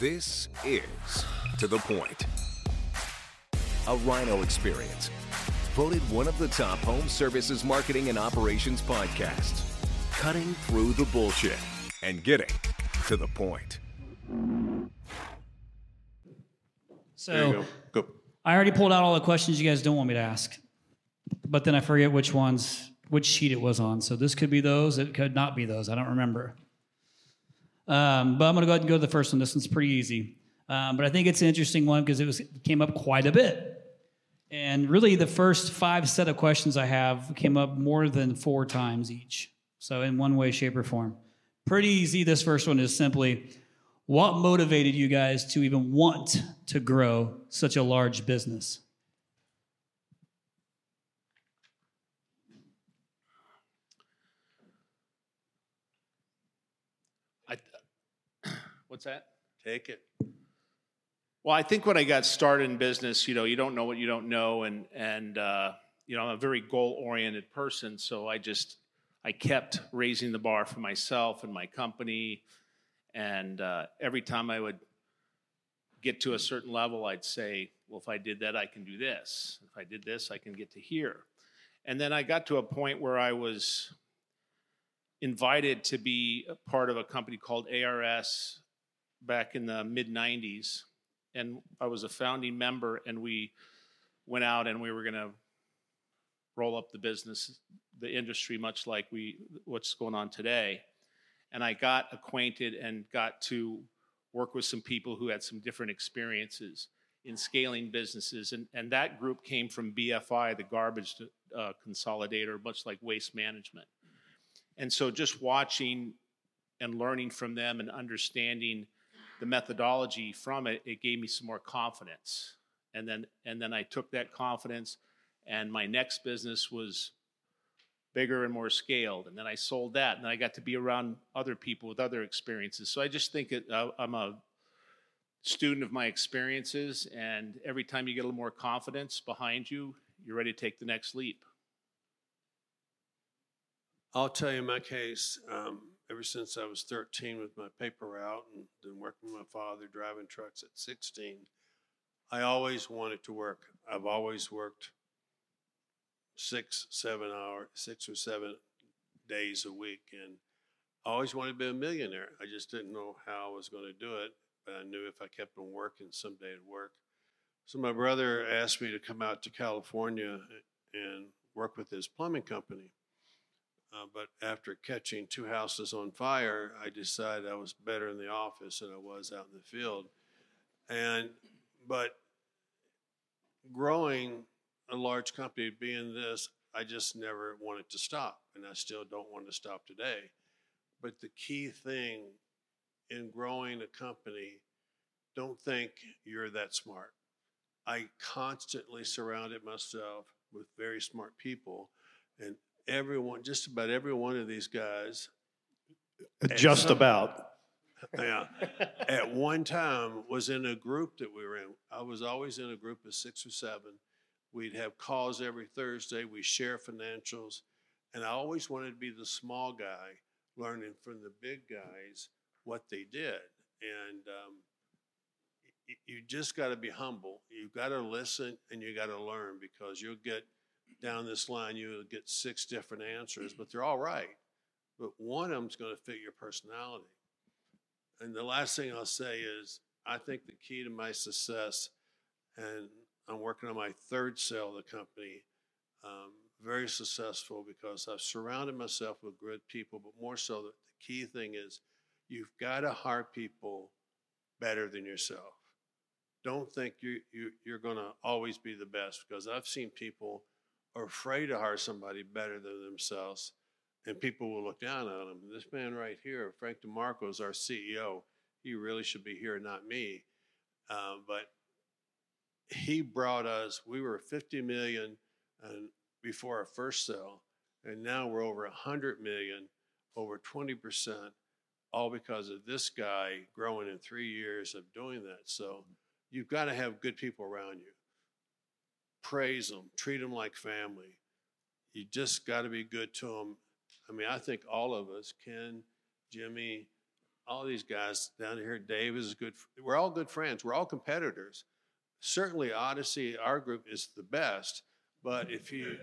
This is To the Point, a RYNO experience. Voted one of the top home services marketing and operations podcasts. Cutting through the bullshit and getting to the point. So go. Go. I already pulled out all the questions you guys don't want me to ask, but then I forget which ones, which sheet it was on. So this could be those. It could not be those. I don't remember. Um, but I'm going to go ahead and go to the first one. This one's pretty easy, um, but I think it's an interesting one because it was came up quite a bit. And really, the first five set of questions I have came up more than four times each. So in one way, shape, or form. Pretty easy. This first one is simply, what motivated you guys to even want to grow such a large business? I, what's that? Take it. Well, I think when I got started in business, you know, you don't know what you don't know, and and uh, you know, I'm a very goal-oriented person, so I just I kept raising the bar for myself and my company, and uh, every time I would get to a certain level, I'd say, well, if I did that, I can do this. If I did this, I can get to here, and then I got to a point where I was invited to be a part of a company called ARS back in the mid 90s and I was a founding member and we went out and we were going to roll up the business the industry much like we what's going on today. And I got acquainted and got to work with some people who had some different experiences in scaling businesses and, and that group came from BFI the garbage uh, consolidator much like waste management. And so just watching and learning from them and understanding the methodology from it, it gave me some more confidence. And then and then I took that confidence and my next business was bigger and more scaled. And then I sold that and I got to be around other people with other experiences. So I just think it, uh, I'm a student of my experiences and every time you get a little more confidence behind you, you're ready to take the next leap. I'll tell you my case. Um, ever since I was 13 with my paper route and then working with my father driving trucks at 16, I always wanted to work. I've always worked six, seven hours, six or seven days a week, and I always wanted to be a millionaire. I just didn't know how I was going to do it, but I knew if I kept on working, someday it'd work. So my brother asked me to come out to California and work with his plumbing company. Uh, but after catching two houses on fire, I decided I was better in the office than I was out in the field. And but growing a large company, being this, I just never wanted to stop, and I still don't want to stop today. But the key thing in growing a company, don't think you're that smart. I constantly surrounded myself with very smart people, and everyone, just about every one of these guys, Just some- about. yeah, at one time was in a group that we were in. I was always in a group of six or seven. We'd have calls every Thursday. We share financials, and I always wanted to be the small guy, learning from the big guys what they did. And um, you just got to be humble. You've got to listen and you got to learn because you'll get down this line, you'll get six different answers, but they're all right. But one of them's going to fit your personality. And the last thing I'll say is I think the key to my success, and I'm working on my third sale of the company, um, very successful because I've surrounded myself with good people, but more so, the key thing is you've got to hire people better than yourself. Don't think you, you, you're going to always be the best because I've seen people are afraid to hire somebody better than themselves and people will look down on them. This man right here, Frank DeMarco, is our CEO. He really should be here, not me. Uh, but he brought us. We were 50 million before our first sale, and now we're over 100 million, over 20 percent, all because of this guy growing in three years of doing that. So you've got to have good people around you. Praise them, treat them like family. You just got to be good to them I mean, I think all of us, Ken, Jimmy, all these guys down here. Dave is good. We're all good friends. We're all competitors. Certainly, Odyssey, our group is the best. But if you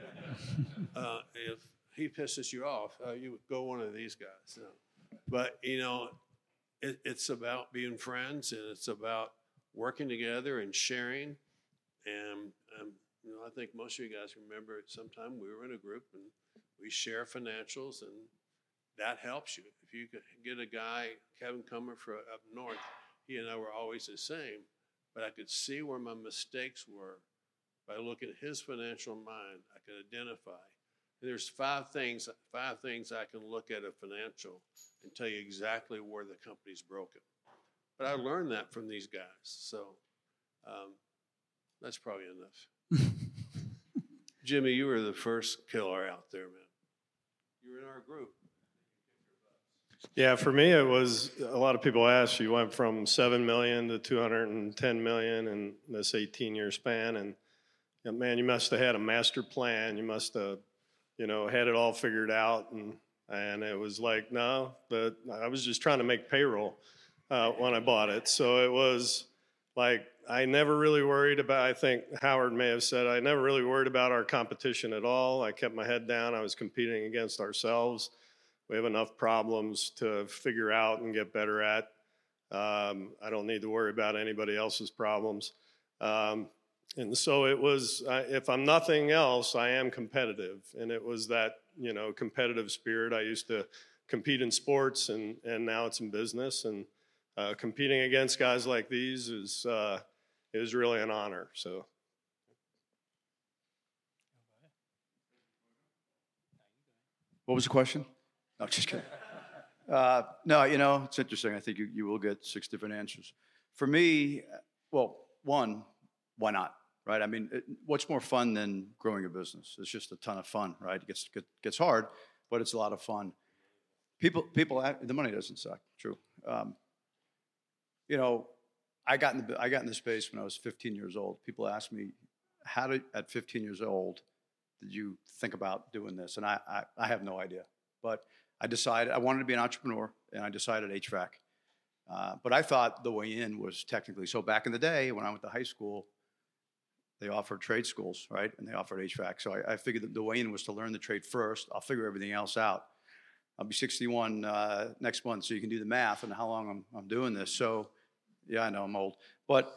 uh, if he pisses you off, uh, you go one of these guys. So, but you know, it, it's about being friends and it's about working together and sharing. And um, you know, I think most of you guys remember at some time we were in a group and we share financials, and that helps you. If you could get a guy, Kevin Comer from up north, he and I were always the same, but I could see where my mistakes were by looking at his financial mind. I could identify. And there's five things, five things I can look at a financial and tell you exactly where the company's broken. But I learned that from these guys, so um, that's probably enough. Jimmy, you were the first killer out there, man. You were in our group. Yeah, for me, it was a lot of people asked. You went from seven million to two hundred and ten million in this eighteen-year span, and yeah, man, you must have had a master plan. You must have, you know, had it all figured out. And and it was like, no, but I was just trying to make payroll uh, when I bought it. So it was like I never really worried about. I think Howard may have said I never really worried about our competition at all. I kept my head down. I was competing against ourselves. We have enough problems to figure out and get better at. Um, I don't need to worry about anybody else's problems. Um, and so it was, if I'm nothing else, I am competitive. And it was that, you know, competitive spirit. I used to compete in sports and, and now it's in business. And uh, competing against guys like these is, uh, is really an honor. So. What was the question? No, just kidding. Uh, no, you know, it's interesting. I think you, you will get six different answers. For me, well, one, why not? Right? I mean, it, what's more fun than growing a business? It's just a ton of fun, right? It gets, gets hard, but it's a lot of fun. People, people, the money doesn't suck. True. Um, you know, I got in the I got in the space when I was 15 years old. People ask me, "How did at 15 years old did you think about doing this?" And I I, I have no idea, but I decided I wanted to be an entrepreneur, and I decided HVAC. Uh, but I thought the way in was technically so. Back in the day, when I went to high school, they offered trade schools, right? And they offered HVAC. So I, I figured that the way in was to learn the trade first. I'll figure everything else out. I'll be 61 uh, next month, so you can do the math and how long I'm, I'm doing this. So yeah, I know I'm old, but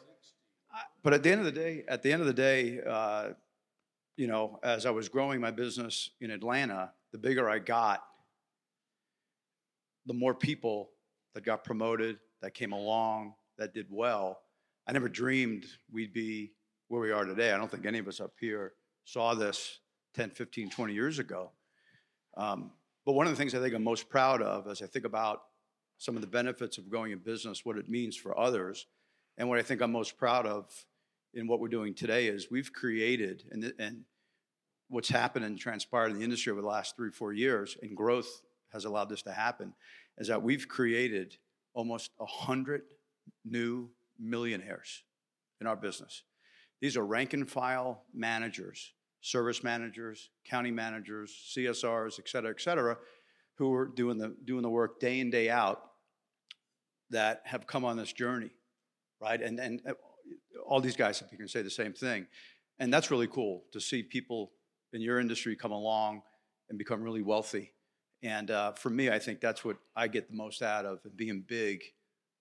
but at the end of the day, at the end of the day, uh, you know, as I was growing my business in Atlanta, the bigger I got, the more people that got promoted, that came along, that did well. I never dreamed we'd be where we are today. I don't think any of us up here saw this 10, 15, 20 years ago. Um, but one of the things I think I'm most proud of as I think about some of the benefits of going in business, what it means for others. And what I think I'm most proud of in what we're doing today is we've created, and, and what's happened and transpired in the industry over the last three, four years, and growth has allowed this to happen, is that we've created almost 100 new millionaires in our business. These are rank and file managers, service managers, county managers, CSRs, et cetera, et cetera, who are doing the, doing the work day in, day out that have come on this journey, right? And, and uh, all these guys, can say the same thing. And that's really cool to see people in your industry come along and become really wealthy. And uh, for me, I think that's what I get the most out of. And being big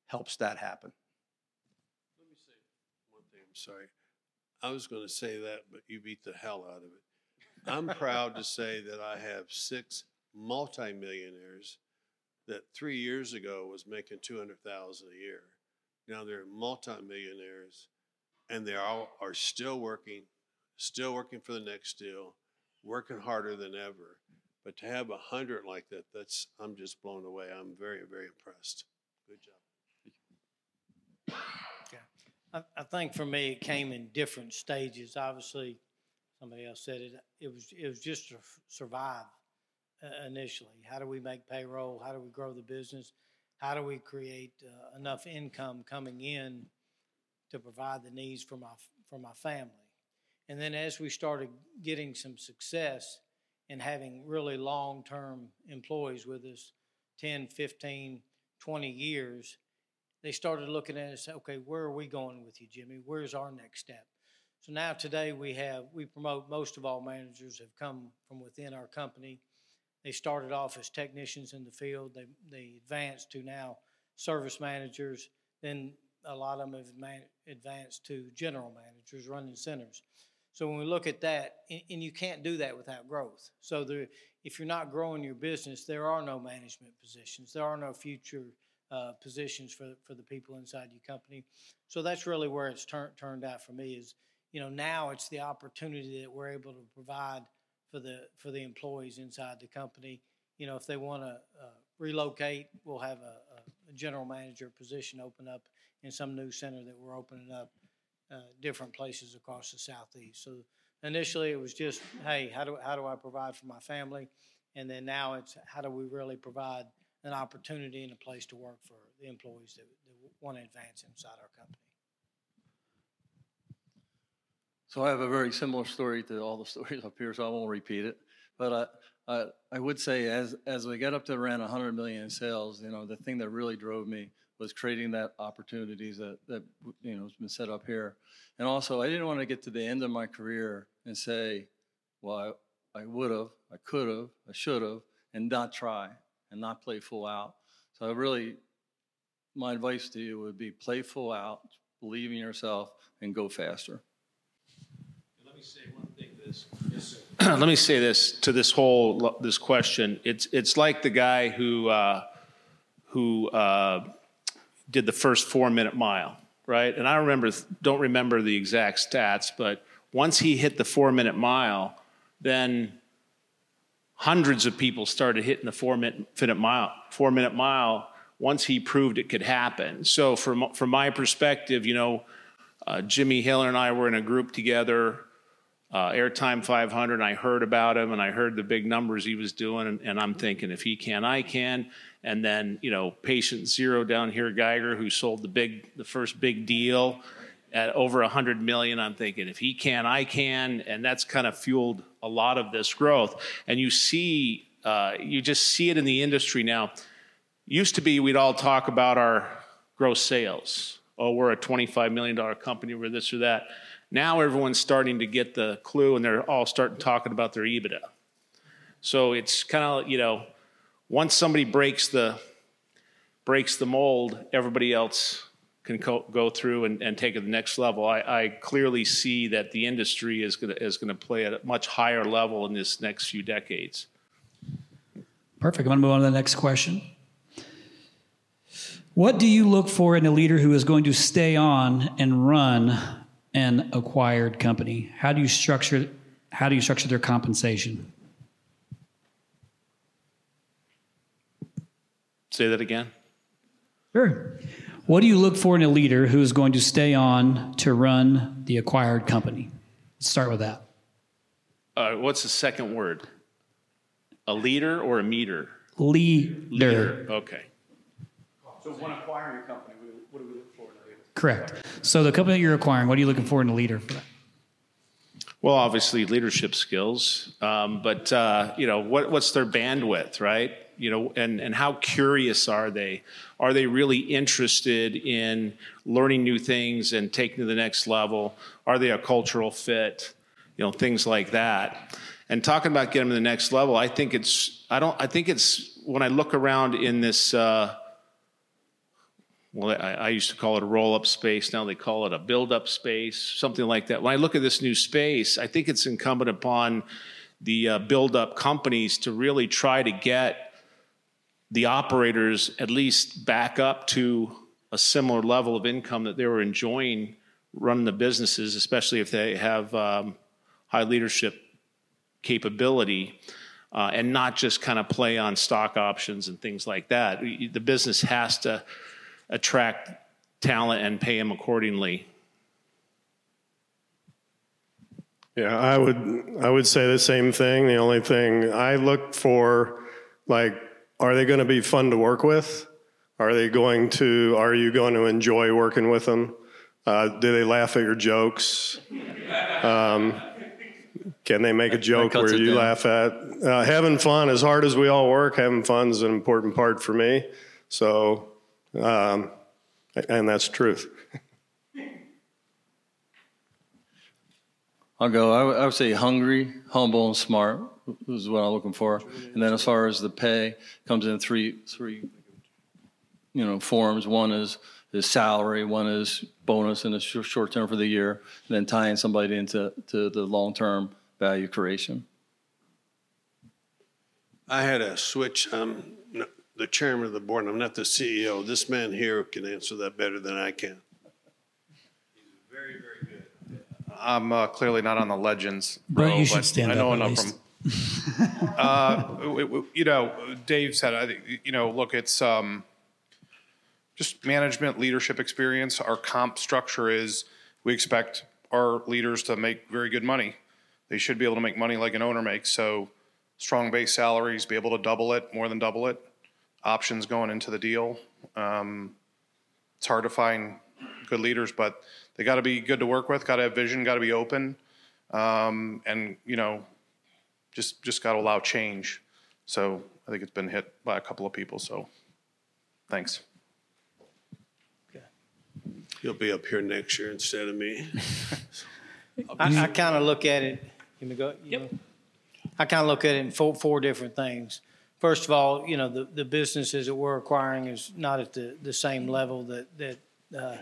helps that happen. Let me say one thing. I'm sorry. I was going to say that, but you beat the hell out of it. I'm proud to say that I have six multimillionaires that three years ago was making 200,000 a year. Now they're multimillionaires and they all are still working, still working for the next deal, working harder than ever. But to have a hundred like that, that's I'm just blown away. I'm very, very impressed. Good job. Yeah, I, I think for me it came in different stages. Obviously, somebody else said it. It was it was just to survive initially. How do we make payroll? How do we grow the business? How do we create uh, enough income coming in to provide the needs for my for my family? And then as we started getting some success and having really long-term employees with us, 10, 15, 20 years, they started looking at us, okay, where are we going with you, Jimmy? Where's our next step? So now today we have, we promote, most of all managers have come from within our company. They started off as technicians in the field. They, they advanced to now service managers. Then a lot of them have man, advanced to general managers running centers. So when we look at that, and, and you can't do that without growth. So there, if you're not growing your business, there are no management positions. There are no future uh, positions for, for the people inside your company. So that's really where it's turned turned out for me is, you know, now it's the opportunity that we're able to provide for the for the employees inside the company. You know, if they want to uh, relocate, we'll have a, a, general manager position open up in some new center that we're opening up uh, different places across the southeast. So initially, it was just, hey, how do how do I provide for my family, and then now it's how do we really provide an opportunity and a place to work for the employees that, that want to advance inside our company. So I have a very similar story to all the stories up here, so I won't repeat it. But I, I, I would say as as we got up to around 100 million in sales, you know, the thing that really drove me was creating that opportunities that that you know has been set up here, and also I didn't want to get to the end of my career and say, well, I, I would have, I could have, I should have, and not try and not play full out. So I really, my advice to you would be play full out, believe in yourself, and go faster. Let me say one thing this. Yes, sir. Let me say this to this whole this question. It's it's like the guy who uh, who uh, did the first four minute mile, right? And I remember don't remember the exact stats, but once he hit the four minute mile, then hundreds of people started hitting the four minute mile, four minute mile once he proved it could happen. So from from my perspective, you know, uh, Jimmy Hiller and I were in a group together, uh, Airtime 500. And I heard about him, and I heard the big numbers he was doing, and, and, I'm thinking, if he can, I can. And then you know, Patient Zero down here, Geiger, who sold the big, the first big deal at over 100 million. I'm thinking, if he can, I can, and that's kind of fueled a lot of this growth. And you see, uh, you just see it in the industry now. Used to be, we'd all talk about our gross sales. Oh, we're a $25 million company, we're this or that. Now everyone's starting to get the clue and they're all starting talking about their EBITDA. So it's kind of, you know, once somebody breaks the breaks the mold, everybody else can co- go through and, and, take it to the next level. I, I clearly see that the industry is going is to play at a much higher level in this next few decades. Perfect. I'm going to move on to the next question. What do you look for in a leader who is going to stay on and run an acquired company? How do you structure how do you structure their compensation? Say that again. Sure. What do you look for in a leader who is going to stay on to run the acquired company? Let's start with that. Uh, what's the second word? A leader or a meter? Leader. Leader. Okay. So when acquiring a company, what do we look for in a leader? Correct. So the company that you're acquiring, what are you looking for in a leader for that? Well, obviously leadership skills, um, but uh, you know what, what's their bandwidth, right? You know, and and how curious are they? Are they really interested in learning new things and taking to the next level? Are they a cultural fit? You know, things like that. And talking about getting to the next level, I think it's I don't I think it's when I look around in this. Uh, well, I, I, used to call it a roll up space. Now they call it a build up space, something like that. When I look at this new space, I think it's incumbent upon the uh, build up companies to really try to get the operators at least back up to a similar level of income that they were enjoying running the businesses, especially if they have um, high leadership capability. Uh, and not just kind of play on stock options and things like that. The business has to attract talent and pay them accordingly. Yeah, I would I would say the same thing. The only thing I look for, like, are they going to be fun to work with? Are they going to? Are you going to enjoy working with them? Uh, do they laugh at your jokes? Um, can they make a joke where you down. laugh at? Uh, having fun, as hard as we all work, having fun is an important part for me. So Um, and that's truth. I'll go. I would- say hungry, humble, and smart is what I'm looking for. And then as far as the pay, comes in three three, you know, forms. One is is salary. One is bonus in the short, short term for the year. And then tying somebody into to the long term value creation. I had a switch. I'm n- the chairman of the board. I'm not the CEO. This man here can answer that better than I can. He's very, very good. I'm uh, clearly not on the legends. Brent, row, you should but stand I know up at enough from. uh, w- w- you know, Dave said, I think, you know, look, it's um, just management leadership experience. Our comp structure is we expect our leaders to make very good money. They should be able to make money like an owner makes. So strong base salaries, be able to double it, more than double it. Options going into the deal. Um, it's hard to find good leaders, but they got to be good to work with. Got to have vision. Got to be open, um, and you know, just just got to allow change. So I think it's been hit by a couple of people. So thanks. He'll be up here next year instead of me. I, I kind of look at it. Let me go. Yep. I kind of look at it in four, four different things. First of all, you know, the, the businesses that we're acquiring is not at the, the same level that that uh,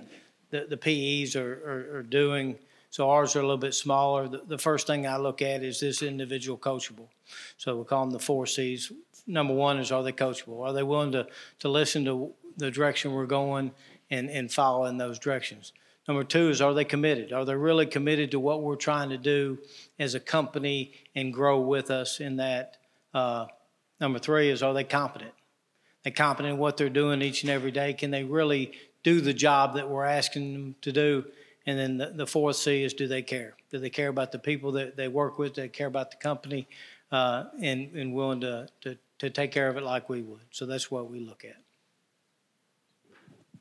the the PEs are, are, are doing. So ours are a little bit smaller. The, the first thing I look at is this individual coachable. So we call them the four C's. Number one is are they coachable? Are they willing to to listen to the direction we're going and and follow in those directions? Number two is are they committed? Are they really committed to what we're trying to do as a company and grow with us in that? Uh, number three is are they competent? They competent in what they're doing each and every day? Can they really do the job that we're asking them to do? And then the, the fourth C is do they care? Do they care about the people that they work with? Do they care about the company uh, and, and willing to, to, to take care of it like we would? So that's what we look at.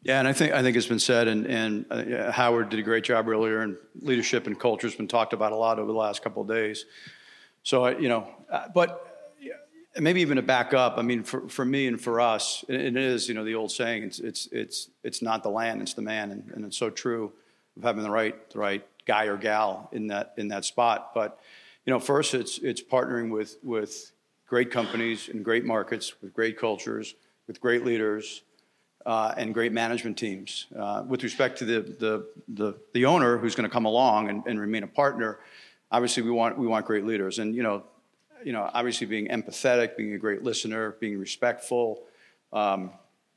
Yeah, and I think I think it's been said, and and uh, Howard did a great job earlier, and leadership and culture has been talked about a lot over the last couple of days. So I, you know, uh, but yeah, maybe even to back up, I mean, for, for me and for us, it, is you know the old saying, it's it's it's it's not the land, it's the man, and, and it's so true of having the right the right guy or gal in that in that spot. But you know, first it's it's partnering with with great companies in great markets with great cultures with great leaders uh, and great management teams. Uh, with respect to the, the, the, the owner who's going to come along and, and remain a partner, obviously we want, we want great leaders. And, you know, you know, obviously being empathetic, being a great listener, being respectful, um,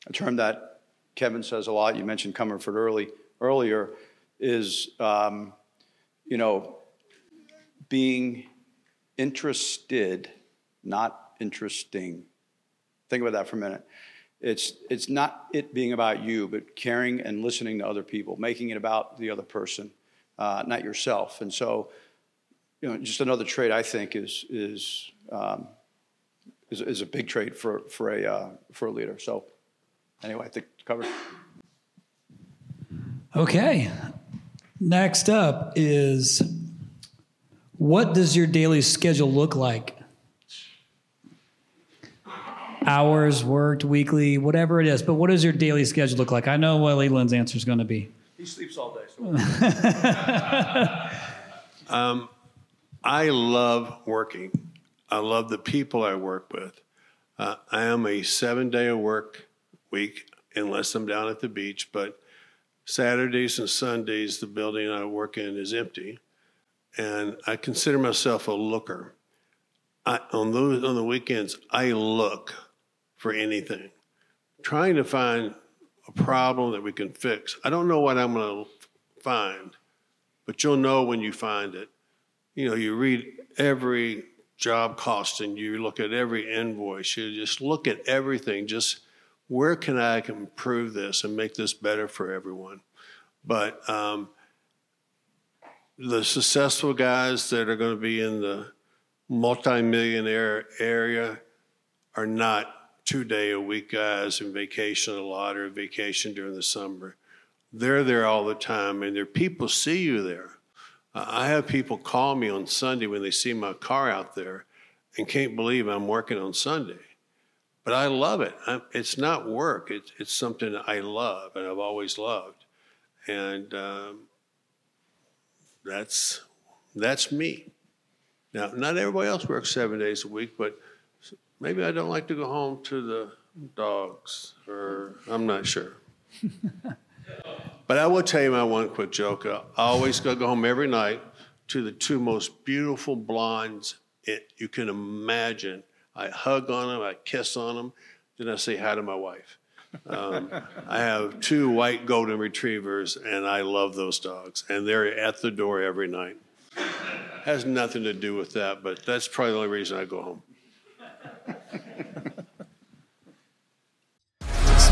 a term that Kevin says a lot, you mentioned Comerford early, earlier, is, um, you know, being interested, not interesting. Think about that for a minute it's it's not it being about you, but caring and listening to other people, making it about the other person, uh, not yourself. And so, you know, just another trait I think is is um, is, is, a big trait for for a uh, for a leader. So, anyway, I think covered. Okay. Next up is what does your daily schedule look like? hours worked weekly, whatever it is. But what does your daily schedule look like? I know what Leland's answer is going to be. He sleeps all day. So. um, I love working. I love the people I work with. Uh, I am a seven day a work week unless I'm down at the beach, but Saturdays and Sundays, the building I work in is empty. And I consider myself a looker. I, on those on the weekends, I look for anything, trying to find a problem that we can fix. I don't know what I'm going to find, but you'll know when you find it. You know, you read every job costing, you look at every invoice, you just look at everything. Just where can I improve this and make this better for everyone? But um, the successful guys that are going to be in the multimillionaire area are not two day a week guys and vacation a lot or vacation during the summer. They're there all the time and their people see you there. I have people call me on Sunday when they see my car out there and can't believe I'm working on Sunday. but I love it. I'm, it's not work. It's it's something I love, and I've always loved, and um, that's that's me. Now, not everybody else works seven days a week, but maybe I don't like to go home to the dogs, or I'm not sure. but I will tell you my one quick joke. I always go, home every night to the two most beautiful blondes it, you can imagine. I hug on them, I kiss on them, then I say hi to my wife. Um, I have two white golden retrievers, and I love those dogs, and they're at the door every night. Has nothing to do with that, but that's probably the only reason I go home.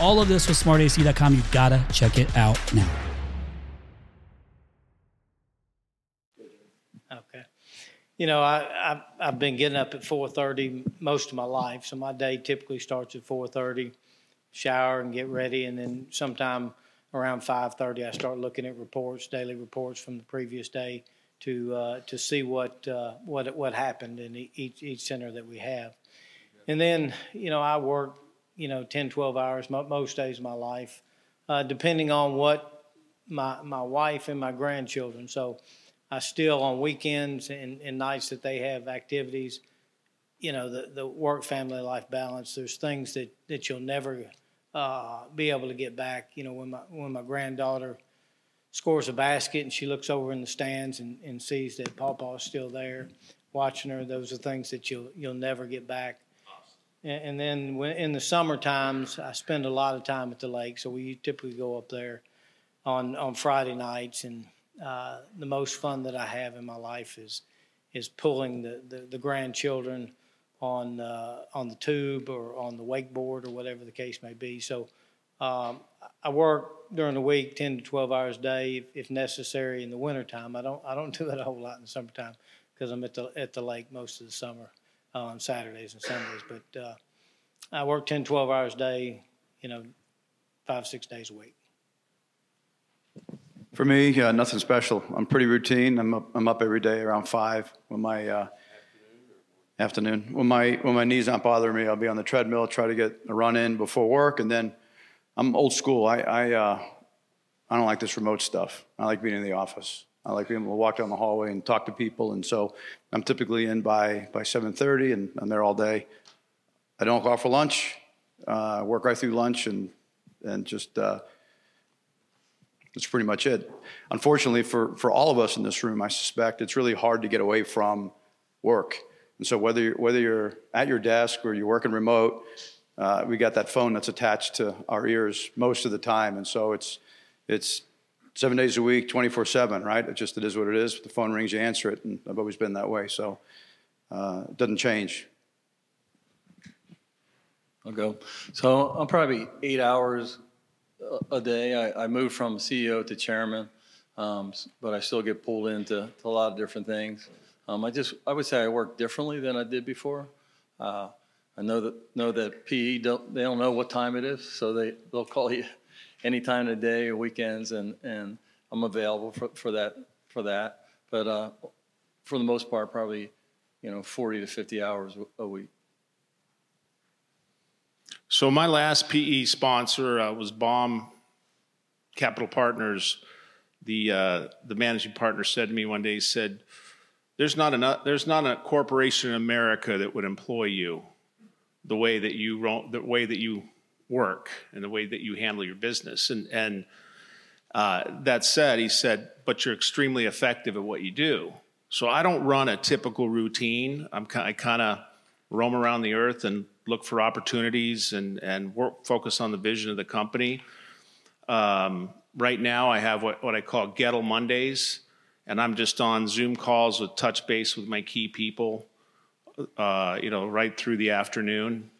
all of this with smartac.com. You gotta check it out now. Okay. You know, I, I I've been getting up at 4:30 most of my life, so my day typically starts at 4:30. Shower and get ready, and then sometime around 5:30, I start looking at reports, daily reports from the previous day, to uh, to see what uh, what what happened in each each center that we have. And then, you know, I work you know, 10, 12 hours most days of my life, uh, depending on what my, my wife and my grandchildren. So I still, on weekends and, and nights that they have activities, you know, the, the work family life balance, there's things that, that you'll never uh, be able to get back. You know, when my, when my granddaughter scores a basket and she looks over in the stands and, and sees that Pawpaw is still there watching her, those are things that you'll, you'll never get back. And, then when, in the summer times, I spend a lot of time at the lake. So we typically go up there on, on Friday nights. And uh, the most fun that I have in my life is is pulling the, the, the grandchildren on uh, on the tube or on the wakeboard or whatever the case may be. So um, I work during the week, ten to twelve hours a day, if, if necessary. In the wintertime, I don't I don't do that a whole lot in the summertime because I'm at the at the lake most of the summer on Saturdays and Sundays. But uh, I work 10, 12 hours a day, you know, five, six days a week. For me, uh, nothing special. I'm pretty routine. I'm up, I'm up every day around five when my uh, afternoon. When my when my knees aren't bothering me, I'll be on the treadmill, try to get a run in before work, and then I'm old school. I I, uh, I don't like this remote stuff. I like being in the office. I like being able to walk down the hallway and talk to people, and so I'm typically in by by 7:30, and I'm there all day. I don't go out for lunch. Uh, work right through lunch, and and just uh, that's pretty much it. Unfortunately, for for all of us in this room, I suspect it's really hard to get away from work. And so whether you're, whether you're at your desk or you're working remote, uh, we got that phone that's attached to our ears most of the time, and so it's it's seven days a week, 24 7, right? It just it is what it is. The phone rings, you answer it, and I've always been that way. So uh, it doesn't change. I'll go. So I'm probably eight hours a day. I, I moved from CEO to chairman, um, but I still get pulled into a lot of different things. Um, I just I would say I work differently than I did before. Uh, I know that know that PE don't they don't know what time it is, so they they'll call you any time of the day or weekends, and, and I'm available for, for that for that. But uh, for the most part, probably you know 40 to 50 hours a week. So my last PE sponsor uh, was Bomb Capital Partners. The uh, the managing partner said to me one day, he said, "There's not enough. There's not a corporation in America that would employ you the way that you the way that you work and the way that you handle your business. And, and uh, that said, he said, but you're extremely effective at what you do. So I don't run a typical routine. I'm, I kind of roam around the earth and look for opportunities and, and work, focus on the vision of the company. Um, right now, I have what, what I call Goettl Mondays, and I'm just on Zoom calls with touch base with my key people, uh, you know, right through the afternoon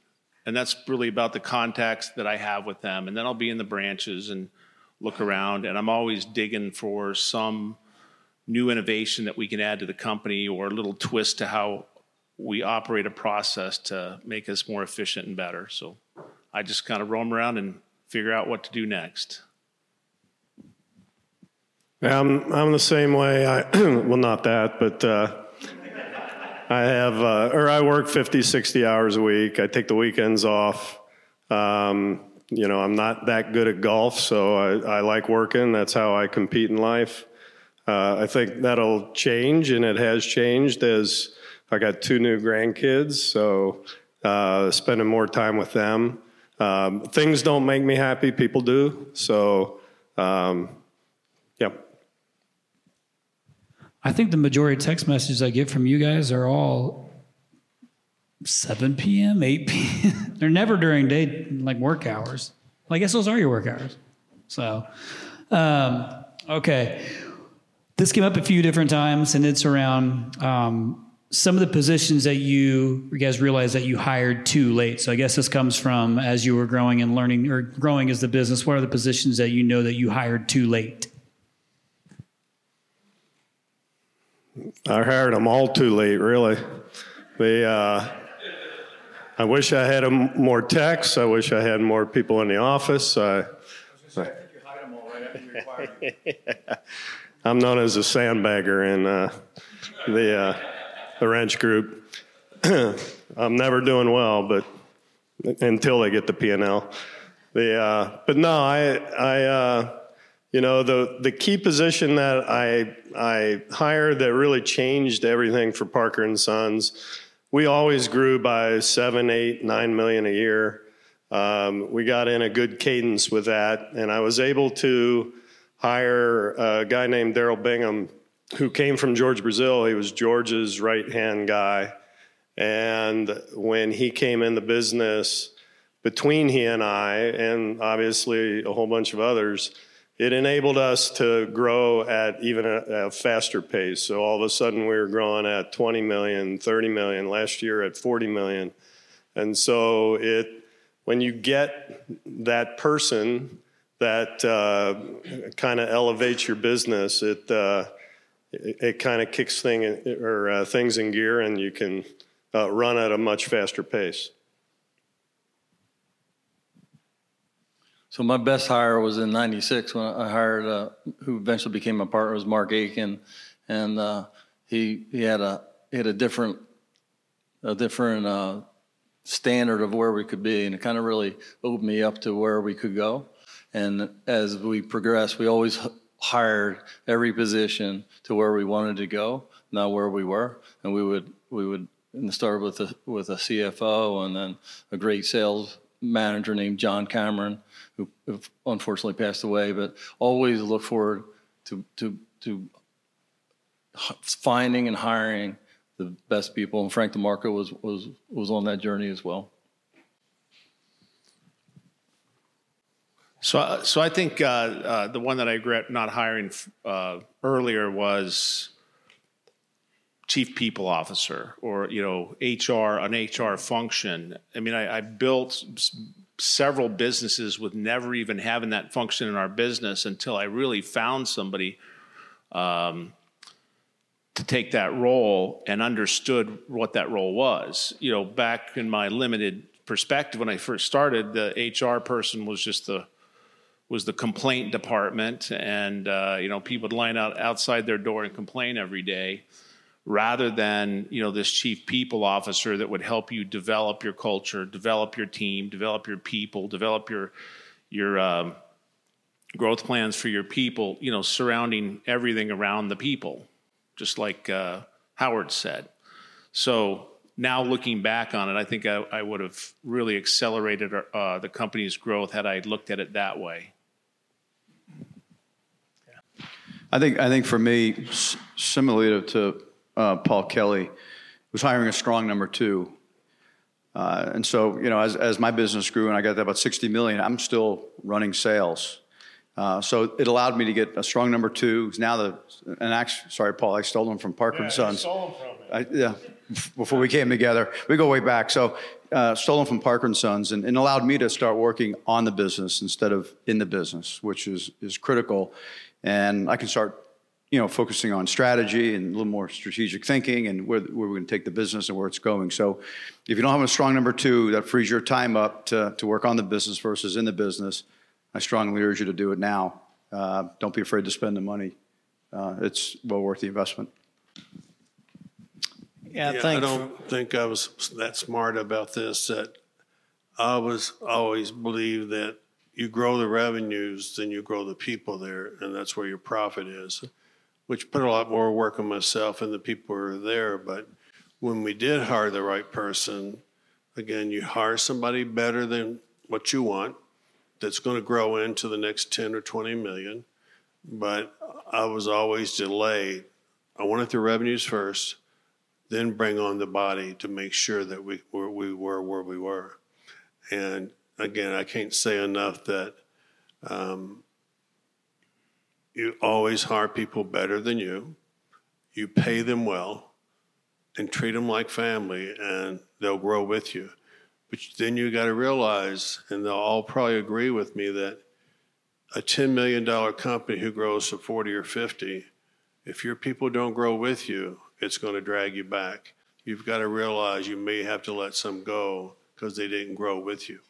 And that's really about the contacts that I have with them. And then I'll be in the branches and look around. And I'm always digging for some new innovation that we can add to the company or a little twist to how we operate a process to make us more efficient and better. So I just kind of roam around and figure out what to do next. Yeah, I'm, I'm the same way. I, well, not that, but uh, I have, uh, or I work 50, 60 hours a week. I take the weekends off. Um, you know, I'm not that good at golf, so I, I like working. That's how I compete in life. Uh, I think that'll change, and it has changed as I got two new grandkids, so uh, spending more time with them. Um, things don't make me happy, people do. So, um, yep. I think the majority of text messages I get from you guys are all 7 p.m., 8 p.m. They're never during day, like work hours. Well, I guess those are your work hours. So, um, okay. This came up a few different times, and it's around um, some of the positions that you, you guys realized that you hired too late. So I guess this comes from as you were growing and learning or growing as the business. What are the positions that you know that you hired too late? I hired them all too late, really. They, uh, I wish I had more techs. I wish I had more people in the office. I, I I'm known as a sandbagger in uh, the uh, the wrench group. I'm never doing well, but until they get the P and L. The uh, but no, I I uh, you know the the key position that I I hired that really changed everything for Parker and Sons. We always grew by seven, eight, nine million a year. Um, we got in a good cadence with that, and I was able to hire a guy named Daryl Bingham who came from George Brazil. He was George's right hand guy. And when he came in the business, between he and I, and obviously a whole bunch of others, it enabled us to grow at even a, a, faster pace. So all of a sudden we were growing at 20 million, 30 million, last year at 40 million. And so it, when you get that person that uh, kind of elevates your business, it, uh, it, it kind of kicks thing or uh, things in gear, and you can uh, run at a much faster pace. So my best hire was in '96 when I hired uh, who eventually became my partner was Mark Aiken, and uh, he he had a he had a different a different uh, standard of where we could be, and it kind of really opened me up to where we could go. And as we progressed, we always hired every position to where we wanted to go, not where we were. And we would we would start with a with a CFO and then a great sales manager named John Cameron, who unfortunately passed away. But always look forward to to to finding and hiring the best people. And Frank DeMarco was was was on that journey as well. So, so I think uh, uh, the one that I regret not hiring uh, earlier was chief people officer or you know HR an HR function. I mean, I, I built several businesses with never even having that function in our business until I really found somebody um, to take that role and understood what that role was. You know, back in my limited perspective when I first started, the HR person was just the was the complaint department, and uh, you know people would line out outside their door and complain every day, rather than you know this chief people officer that would help you develop your culture, develop your team, develop your people, develop your your um, growth plans for your people. You know, surrounding everything around the people, just like uh, Howard said. So now looking back on it, I think I, I would have really accelerated uh, the company's growth had I looked at it that way. I think I think for me, similarly to uh, Paul Kelly, was hiring a strong number two. Uh, and so, you know, as, as my business grew and I got to about 60 million, I'm still running sales. Uh, so it allowed me to get a strong number two. Now the and actually, sorry, Paul, I stole him from Parker yeah, and Sons. Stole him from I, yeah, before we came together, we go way back. So uh, stolen from Parker and Sons and, and allowed me to start working on the business instead of in the business, which is is critical. And I can start, you know, focusing on strategy and a little more strategic thinking and where, where we're going to take the business and where it's going. So, if you don't have a strong number two, that frees your time up to to work on the business versus in the business. I strongly urge you to do it now. Uh, don't be afraid to spend the money. Uh, it's well worth the investment. Yeah, I Yeah, I don't think I was that smart about this, that I was always believed that you grow the revenues, then you grow the people there, and that's where your profit is, which put a lot more work on myself and the people who were there. But when we did hire the right person, again, you hire somebody better than what you want, that's going to grow into the next 10 or 20 million. But I was always delayed. I wanted the revenues first then bring on the body to make sure that we were, we were where we were. And again, I can't say enough that um, you always hire people better than you. You pay them well and treat them like family, and they'll grow with you. But then you got to realize, and they'll all probably agree with me, that a $10 million company who grows to 40 or 50, if your people don't grow with you, it's going to drag you back. You've got to realize you may have to let some go because they didn't grow with you.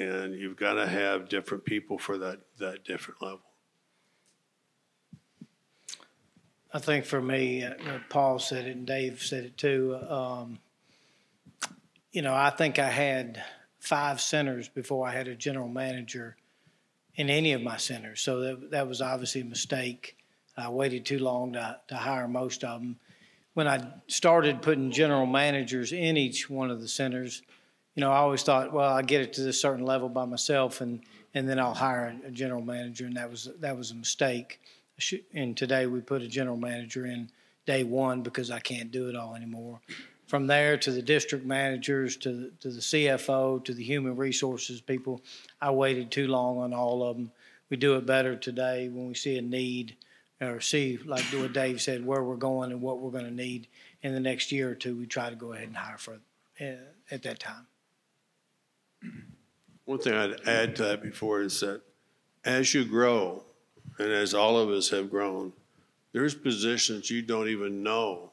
And you've got to have different people for that, that different level. I think for me, uh, Paul said it and Dave said it too. Um, you know, I think I had five centers before I had a general manager in any of my centers. So that, that was obviously a mistake. I waited too long to, to hire most of them. When I started putting general managers in each one of the centers, you know, I always thought, well, I get it to this certain level by myself, and and then I'll hire a general manager, and that was that was a mistake. And today we put a general manager in day one because I can't do it all anymore. From there to the district managers, to the, to the CFO, to the human resources people, I waited too long on all of them. We do it better today when we see a need or see, like what Dave said, where we're going and what we're going to need in the next year or two. We try to go ahead and hire for uh, at that time. One thing I'd add to that before is that as you grow, and as all of us have grown, there's positions you don't even know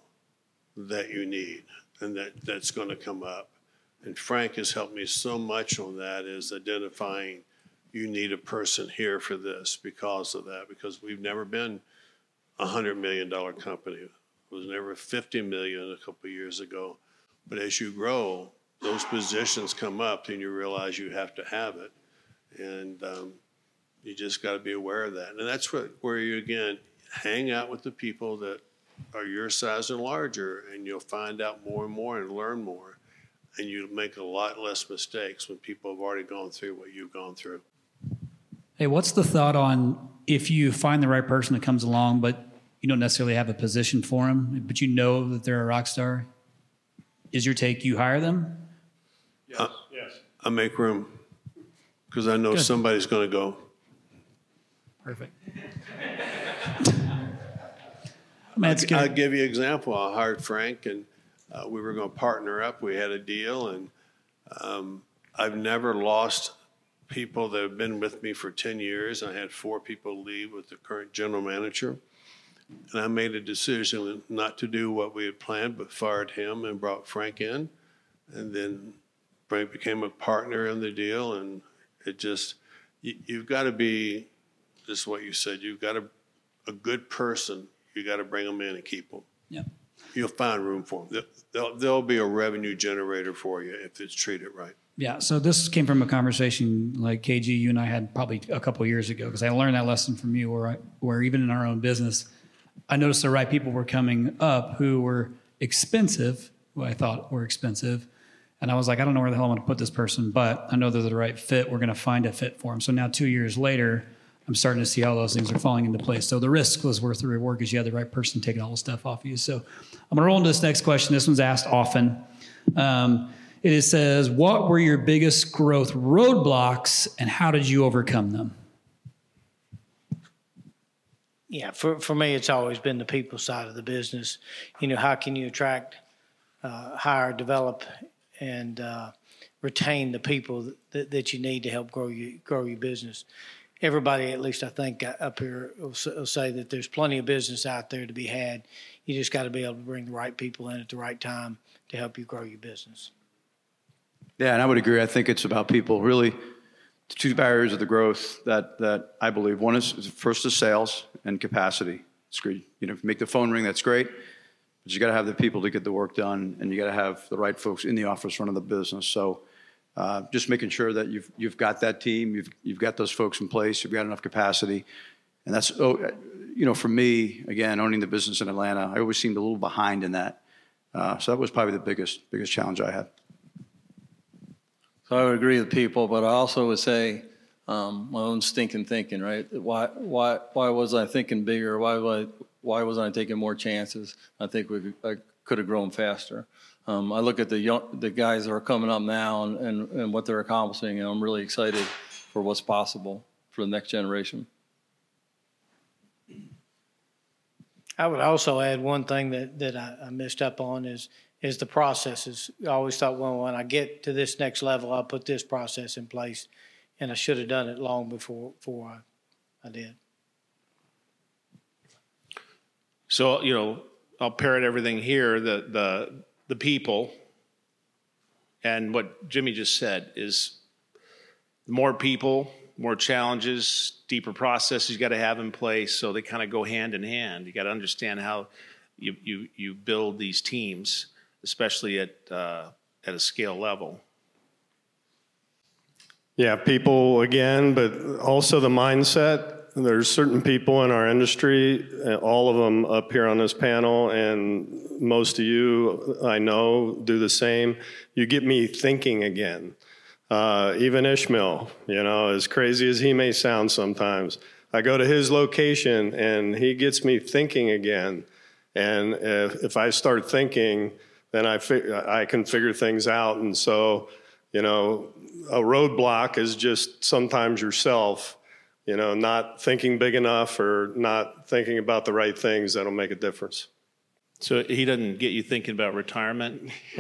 that you need and that that's going to come up. And Frank has helped me so much on that is identifying you need a person here for this because of that, because we've never been a hundred million dollar company. It was never 50 million a couple years ago. But as you grow, those positions come up and you realize you have to have it. And um, you just got to be aware of that. And that's what, where you, again, hang out with the people that are your size and larger, and you'll find out more and more and learn more. And you make a lot less mistakes when people have already gone through what you've gone through. Hey, what's the thought on if you find the right person that comes along, but you don't necessarily have a position for them, but you know that they're a rock star? Is your take you hire them? Yes. Uh, yes. I make room because I know Good. somebody's going to go. Perfect. Man, I, I'll give you an example. I hired Frank, and uh, we were going to partner up. We had a deal, and um, I've never lost people that have been with me for 10 years. I had four people leave with the current general manager. And I made a decision not to do what we had planned, but fired him and brought Frank in. And then Frank became a partner in the deal. And it just, you, have got to be, just what you said, you've got to, a good person, you got to bring them in and keep them. Yeah. You'll find room for them. They'll, they'll be a revenue generator for you if it's treated right. Yeah, so this came from a conversation like KG, you and I had probably a couple years ago because I learned that lesson from you, where I, where even in our own business, I noticed the right people were coming up who were expensive, who I thought were expensive, and I was like, I don't know where the hell I'm going to put this person, but I know they're the right fit. We're going to find a fit for them. So now, two years later, I'm starting to see how those things are falling into place. So the risk was worth the reward because you had the right person taking all the stuff off of you. So I'm going to roll into this next question. This one's asked often. Um, it says, What were your biggest growth roadblocks and how did you overcome them? Yeah, for, for me, it's always been the people side of the business. You know, how can you attract, uh, hire, develop, and uh, retain the people that, that you need to help grow you grow your business. Everybody, at least I think uh, up here, will, say that there's plenty of business out there to be had. You just got to be able to bring the right people in at the right time to help you grow your business. Yeah, and I would agree. I think it's about people really. Two barriers of the growth that that I believe. One is first is sales and capacity. It's great. You know, if you make the phone ring, that's great. But you got to have the people to get the work done, and you got to have the right folks in the office running the business. So, uh, just making sure that you've you've got that team, you've you've got those folks in place, you've got enough capacity, and that's oh, you know, for me again, owning the business in Atlanta, I always seemed a little behind in that. Uh, so that was probably the biggest biggest challenge I had. So I would agree with people, but I also would say um, my own stinking thinking, right? Why, why, why was I thinking bigger? Why, why, why wasn't I taking more chances? I think we I could have grown faster. Um, I look at the young, the guys that are coming up now and, and, and what they're accomplishing, and I'm really excited for what's possible for the next generation. I would also add one thing that, that I, I missed up on is is the processes. I always thought, well, when I get to this next level, I'll put this process in place, and I should have done it long before before I, I did. So you know, I'll parrot everything here. The the the people, and what Jimmy just said is, more people, more challenges, deeper processes you got to have in place. So they kind of go hand in hand. You got to understand how you you you build these teams especially at uh, at a scale level. Yeah, people again, but also the mindset. There's certain people in our industry, all of them up here on this panel, and most of you I know do the same. You get me thinking again. Uh, even Ishmael, you know, as crazy as he may sound sometimes, I go to his location and he gets me thinking again. And if, if I start thinking, then I, I can figure things out. And so, you know, a roadblock is just sometimes yourself, you know, not thinking big enough or not thinking about the right things that'll make a difference. So he doesn't get you thinking about retirement?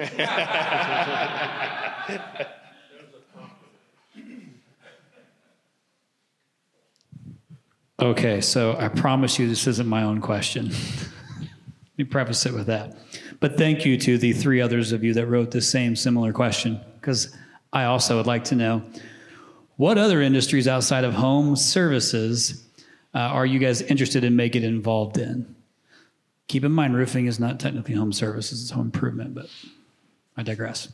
okay, so I promise you this isn't my own question. Let me preface it with that. But thank you to the three others of you that wrote the same similar question, because I also would like to know what other industries outside of home services uh, are you guys interested in making involved in? Keep in mind, roofing is not technically home services, it's home improvement, but I digress.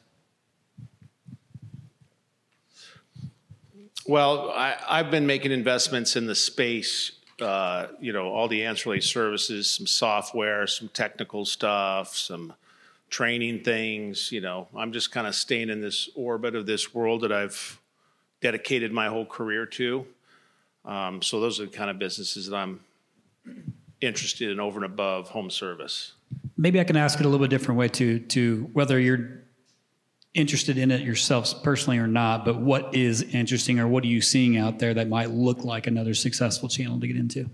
Well, I, have been making investments in the space uh, you know, all the ancillary services, some software, some technical stuff, some training things. You know, I'm just kind of staying in this orbit of this world that I've dedicated my whole career to. Um, so those are the kind of businesses that I'm interested in over and above home service. Maybe I can ask it a little bit different way to to whether you're interested in it yourselves personally or not, but what is interesting or what are you seeing out there that might look like another successful channel to get into?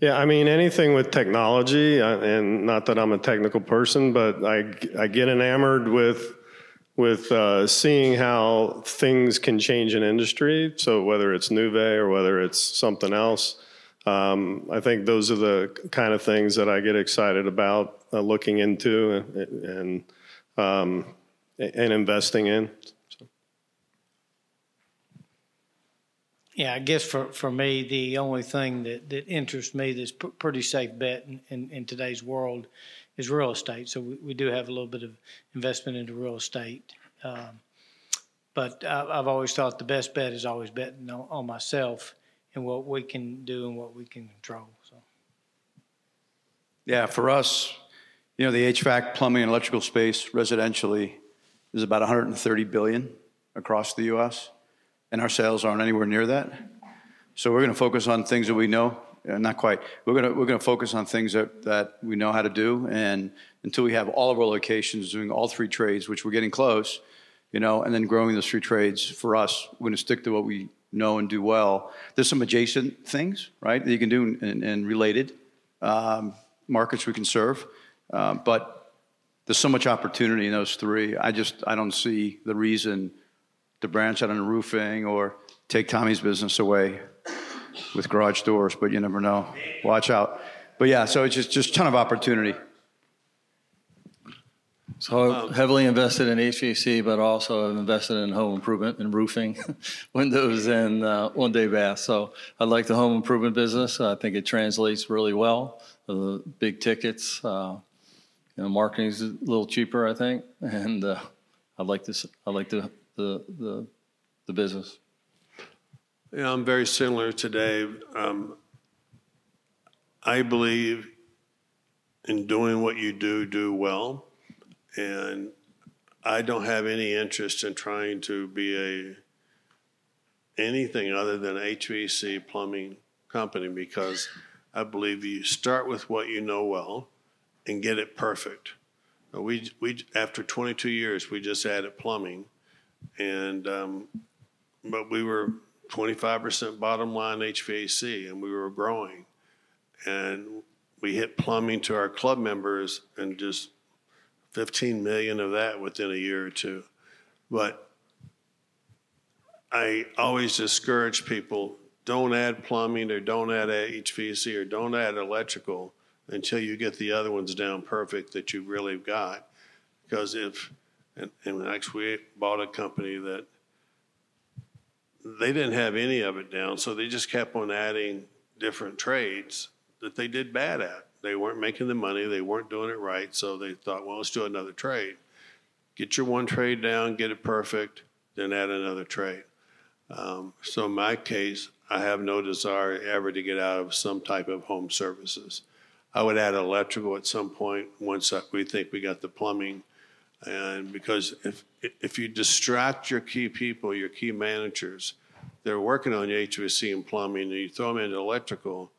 Yeah, I mean anything with technology, uh, and not that I'm a technical person, but I, I get enamored with with uh, seeing how things can change in industry. So whether it's Nuve or whether it's something else, um, I think those are the kind of things that I get excited about uh, looking into and and, um, and investing in. So. Yeah, I guess for, for me, the only thing that, that interests me that's pretty safe bet in, in, in, today's world is real estate. So we, we do have a little bit of investment into real estate. Um, but I, have always thought the best bet is always betting on, on myself and what we can do and what we can control. So. Yeah, for us, you know, the HVAC, plumbing, and electrical space residentially is about 130 billion across the U.S., and our sales aren't anywhere near that. So we're going to focus on things that we know. Uh, not quite. We're to we're to focus on things that that we know how to do, and until we have all of our locations doing all three trades, which we're getting close, you know, and then growing those three trades for us, we're to stick to what we know and do well. There's some adjacent things, right, that you can do and, related um, markets we can serve. Uh, but there's so much opportunity in those three. I just I don't see the reason to branch out on roofing or take Tommy's business away with garage doors. But you never know. Watch out. But yeah, so it's just just ton of opportunity. So heavily invested in HVAC, but also I've invested in home improvement and roofing, windows, and uh, one day bath. So I like the home improvement business. I think it translates really well. The big tickets, uh, you know, marketing's a little cheaper, I think, and uh, I like this. I like the the the, the business. Yeah, I'm very similar to Dave. Um, I believe in doing what you do, do well. And I don't have any interest in trying to be a anything other than HVAC plumbing company because I believe you start with what you know well and get it perfect. We we after 22 years we just added plumbing, and um, but we were 25% bottom line HVAC and we were growing, and we hit plumbing to our club members and just 15 million of that within a year or two. But I always discourage people don't add plumbing or don't add HVAC or don't add electrical until you get the other ones down perfect that you really got. Because if, and, and actually, we bought a company that they didn't have any of it down, so they just kept on adding different trades that they did bad at. They weren't making the money, they weren't doing it right, so they thought, well, let's do another trade. Get your one trade down, get it perfect, then add another trade. Um, so in my case, I have no desire ever to get out of some type of home services. I would add electrical at some point once we think we got the plumbing. And because if if you distract your key people, your key managers, they're working on your HVAC and plumbing, and you throw them into electrical,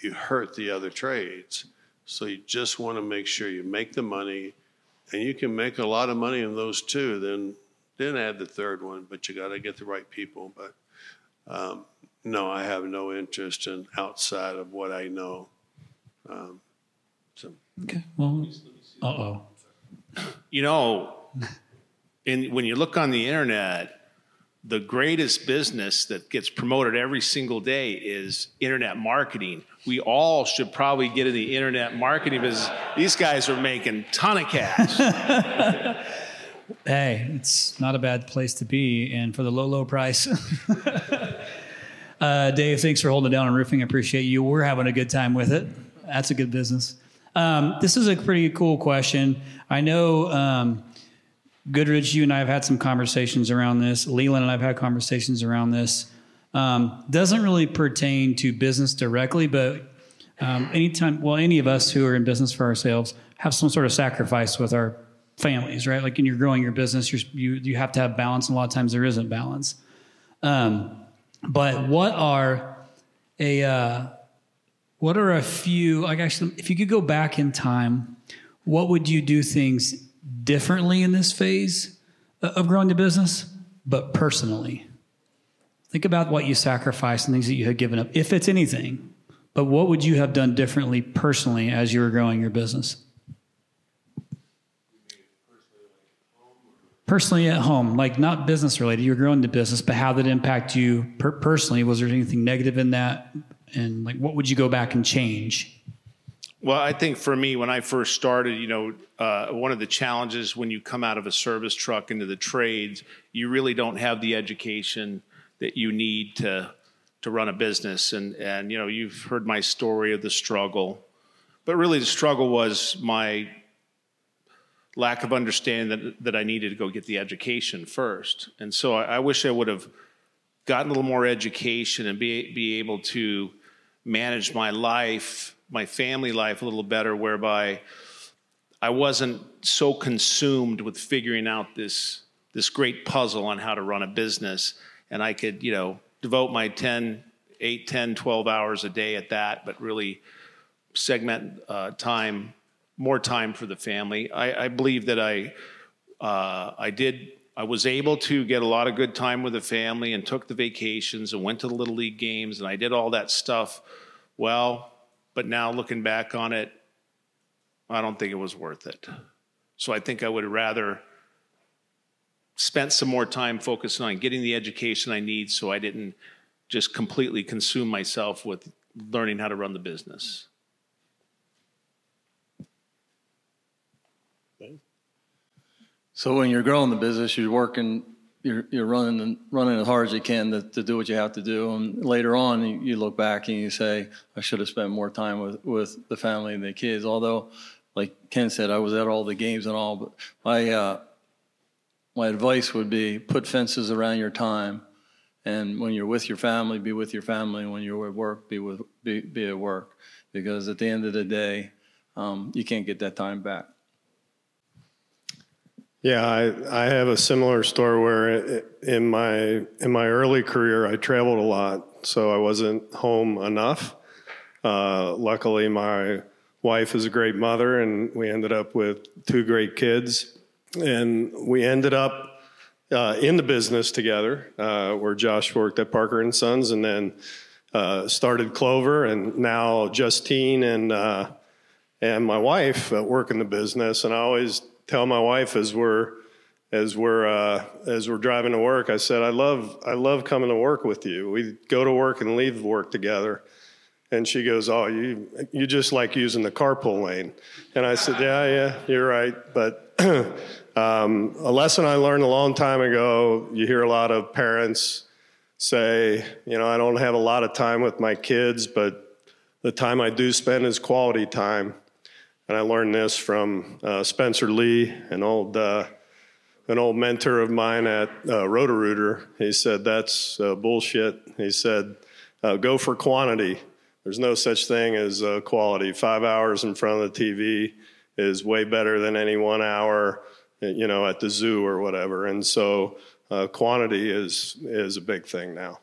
you hurt the other trades. So you just want to make sure you make the money, and you can make a lot of money in those two. Then then add the third one, but you got to get the right people. But um, no, I have no interest in outside of what I know. Um, so okay, well, uh oh. You know, in, when you look on the internet, the greatest business that gets promoted every single day is internet marketing. We all should probably get in the internet marketing business. These guys are making ton of cash. hey, it's not a bad place to be, and for the low, low price. uh, Dave, thanks for holding it down on roofing. I appreciate you. We're having a good time with it. That's a good business. Um, this is a pretty cool question. I know. Um, Goodrich, you and I have had some conversations around this. Leland and I've had conversations around this. Um, doesn't really pertain to business directly, but um, anytime, well, any of us who are in business for ourselves have some sort of sacrifice with our families, right? Like when you're growing your business, you you have to have balance, and a lot of times there isn't balance. Um, but what are a uh, what are a few like actually, if you could go back in time, what would you do things differently in this phase of growing the business, but personally. Think about what you sacrificed and things that you had given up, if it's anything. But what would you have done differently personally as you were growing your business? Personally at home, like not business related, you're growing the business, but how did it impact you per- personally? Was there anything negative in that? And like, what would you go back and change? Well, I think for me, when I first started, you know, uh, one of the challenges when you come out of a service truck into the trades, you really don't have the education that you need to to run a business. And and you know, you've heard my story of the struggle, but really the struggle was my lack of understanding that that I needed to go get the education first. And so I, I wish I would have gotten a little more education and be be able to manage my life my family life a little better, whereby I wasn't so consumed with figuring out this this great puzzle on how to run a business, and I could you know devote my 10, 8, 10, 12 hours a day at that, but really segment uh, time, more time for the family. I, I believe that I uh, I did I was able to get a lot of good time with the family and took the vacations and went to the little league games and I did all that stuff. Well, but now looking back on it, I don't think it was worth it. So I think I would rather spent some more time focusing on getting the education I need so I didn't just completely consume myself with learning how to run the business. So when you're growing the business, you're working, you're, you're running running as hard as you can to, to do what you have to do. And later on, you, you look back and you say, I should have spent more time with, with the family and the kids. Although, like Ken said, I was at all the games and all, but my, uh, my advice would be put fences around your time. And when you're with your family, be with your family. And when you're at work, be with be, be at work. Because at the end of the day, um, you can't get that time back. Yeah, I, I have a similar story where in my in my early career I traveled a lot, so I wasn't home enough. Uh, luckily, my wife is a great mother, and we ended up with two great kids, and we ended up uh, in the business together, uh, where Josh worked at Parker and Sons, and then uh, started Clover, and now Justine and uh, and my wife uh, work in the business, and I always tell my wife as we're as we're uh, as we're driving to work. I said, I love I love coming to work with you. We go to work and leave work together. And she goes, "Oh, you you just like using the carpool lane." And I said, "Yeah, yeah, you're right." But um, a lesson I learned a long time ago. You hear a lot of parents say, "You know, I don't have a lot of time with my kids, but the time I do spend is quality time." And I learned this from uh, Spencer Lee, an old uh, an old mentor of mine at uh. He said that's uh, bullshit. He said uh, go for quantity. There's no such thing as uh, quality. Five hours in front of the TV is way better than any one hour, you know, at the zoo or whatever. And so uh, quantity is is a big thing now.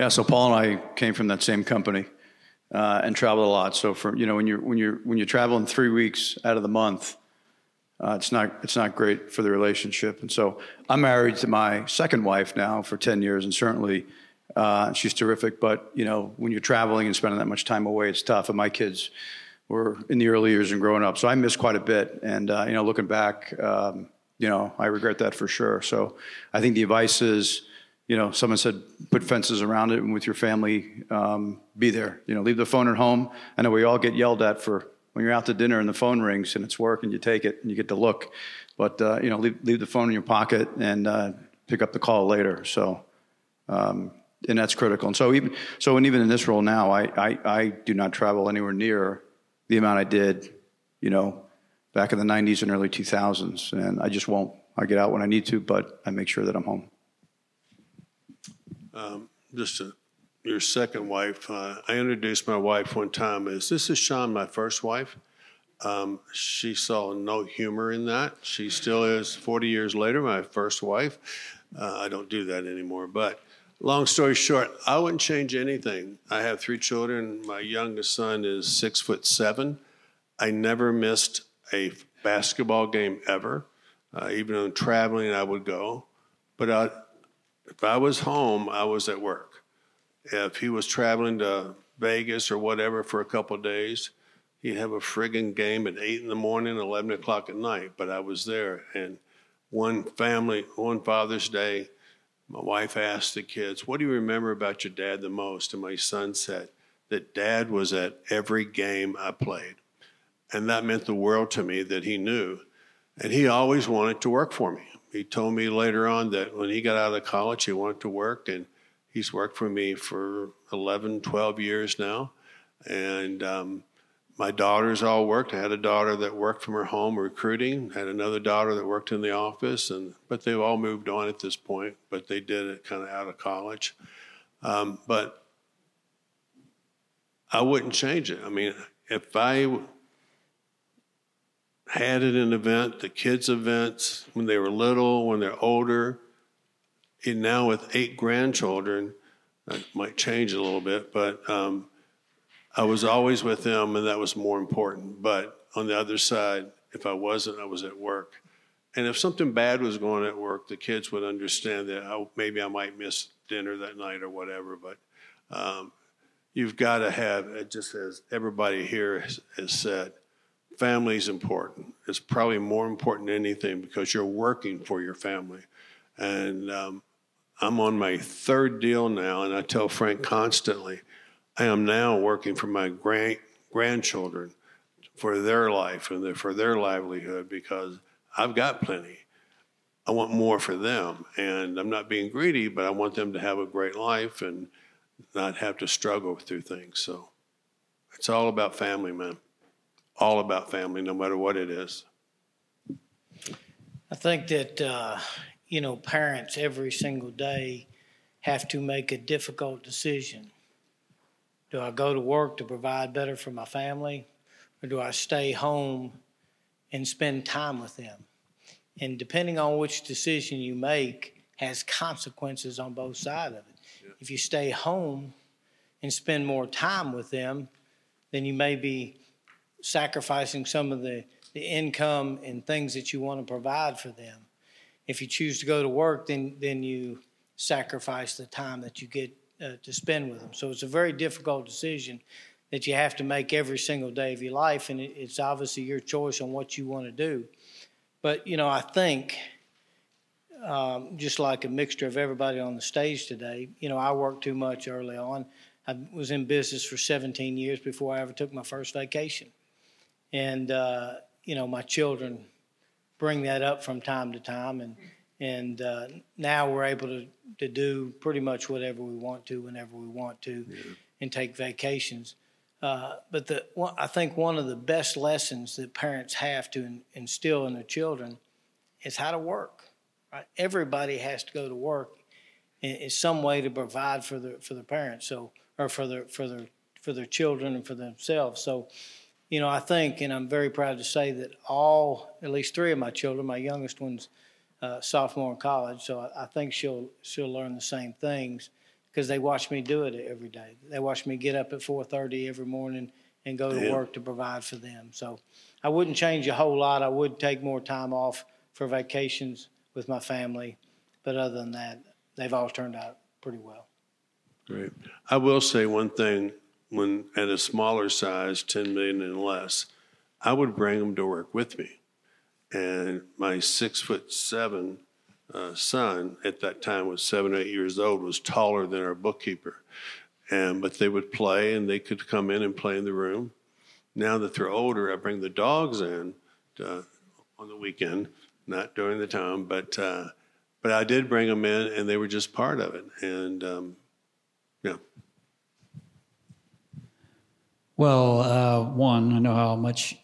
Yeah, so Paul and I came from that same company uh, and traveled a lot. So for you know when you're when you're when you're traveling three weeks out of the month, uh, it's not it's not great for the relationship. And so I'm married to my second wife now for ten years, and certainly uh, she's terrific. But you know when you're traveling and spending that much time away, it's tough. And my kids were in the early years and growing up, so I miss quite a bit. And uh, you know looking back, um, you know I regret that for sure. So I think the advice is you know, someone said put fences around it and with your family, um, be there. You know, leave the phone at home. I know we all get yelled at for when you're out to dinner and the phone rings and it's work and you take it and you get to look. But, uh, you know, leave, leave the phone in your pocket and uh, pick up the call later. So, um, and that's critical. And so even, so and even in this role now, I, I, I do not travel anywhere near the amount I did, you know, back in the 90s and early 2000s. And I just won't. I get out when I need to, but I make sure that I'm home. Um, just a, your second wife. Uh, I introduced my wife one time as this is Sean, my first wife. Um, she saw no humor in that. She still is 40 years later, my first wife. Uh, I don't do that anymore. But long story short, I wouldn't change anything. I have three children. My youngest son is six foot seven. I never missed a basketball game ever. Uh, even on traveling, I would go. But I, if I was home, I was at work. If he was traveling to Vegas or whatever for a couple days, he'd have a friggin' game at eight in the morning, eleven o'clock at night. But I was there. And one family, one Father's Day, my wife asked the kids, "What do you remember about your dad the most?" And my son said that Dad was at every game I played, and that meant the world to me that he knew, and he always wanted to work for me he told me later on that when he got out of college, he wanted to work, and he's worked for me for 11, 12 years now. And um, my daughters all worked. I had a daughter that worked from her home recruiting, had another daughter that worked in the office, and but they've all moved on at this point. But they did it kind of out of college. Um, but I wouldn't change it. I mean, if I had at an event, the kids' events, when they were little, when they're older. And now with eight grandchildren, that might change a little bit, but um, I was always with them, and that was more important. But on the other side, if I wasn't, I was at work. And if something bad was going at work, the kids would understand that I, maybe I might miss dinner that night or whatever. But um, you've got to have, just as everybody here has, has said, family is important. It's probably more important than anything because you're working for your family. And um, I'm on my third deal now, and I tell Frank constantly, I am now working for my grand grandchildren for their life and for their livelihood because I've got plenty. I want more for them, and I'm not being greedy, but I want them to have a great life and not have to struggle through things. So it's all about family, man. All about family, no matter what it is. I think that, uh, you know, parents every single day have to make a difficult decision. Do I go to work to provide better for my family, or do I stay home and spend time with them? And depending on which decision you make, has consequences on both sides of it. Yeah. If you stay home and spend more time with them, then you may be sacrificing some of the, the income and things that you want to provide for them. If you choose to go to work, then then you sacrifice the time that you get uh, to spend with them. So it's a very difficult decision that you have to make every single day of your life, and it, it's obviously your choice on what you want to do. But you know, I think um, just like a mixture of everybody on the stage today, you know, I worked too much early on. I was in business for 17 years before I ever took my first vacation, and uh, you know, my children bring that up from time to time, and and uh, now we're able to to do pretty much whatever we want to whenever we want to, yeah. and take vacations. Uh, but the, I think one of the best lessons that parents have to in, instill in their children is how to work. Right? Everybody has to go to work in, in, some way to provide for their for their parents, so or for their for their for their children and for themselves. So, you know, I think, and I'm very proud to say that all, at least three of my children, my youngest one's uh, sophomore in college, so I, I think she'll she'll learn the same things because they watch me do it every day. They watch me get up at 4:30 every morning and go to work to provide for them. So I wouldn't change a whole lot. I would take more time off for vacations with my family, but other than that, they've all turned out pretty well. Great. I will say one thing: when at a smaller size, 10 million and less, I would bring them to work with me, and my six foot seven uh, son at that time was seven, or eight years old, was taller than our bookkeeper. And but they would play and they could come in and play in the room. Now that they're older, I bring the dogs in to, on the weekend, not during the time, but uh, but I did bring them in, and they were just part of it. And um, yeah. Well, uh, one, I know how much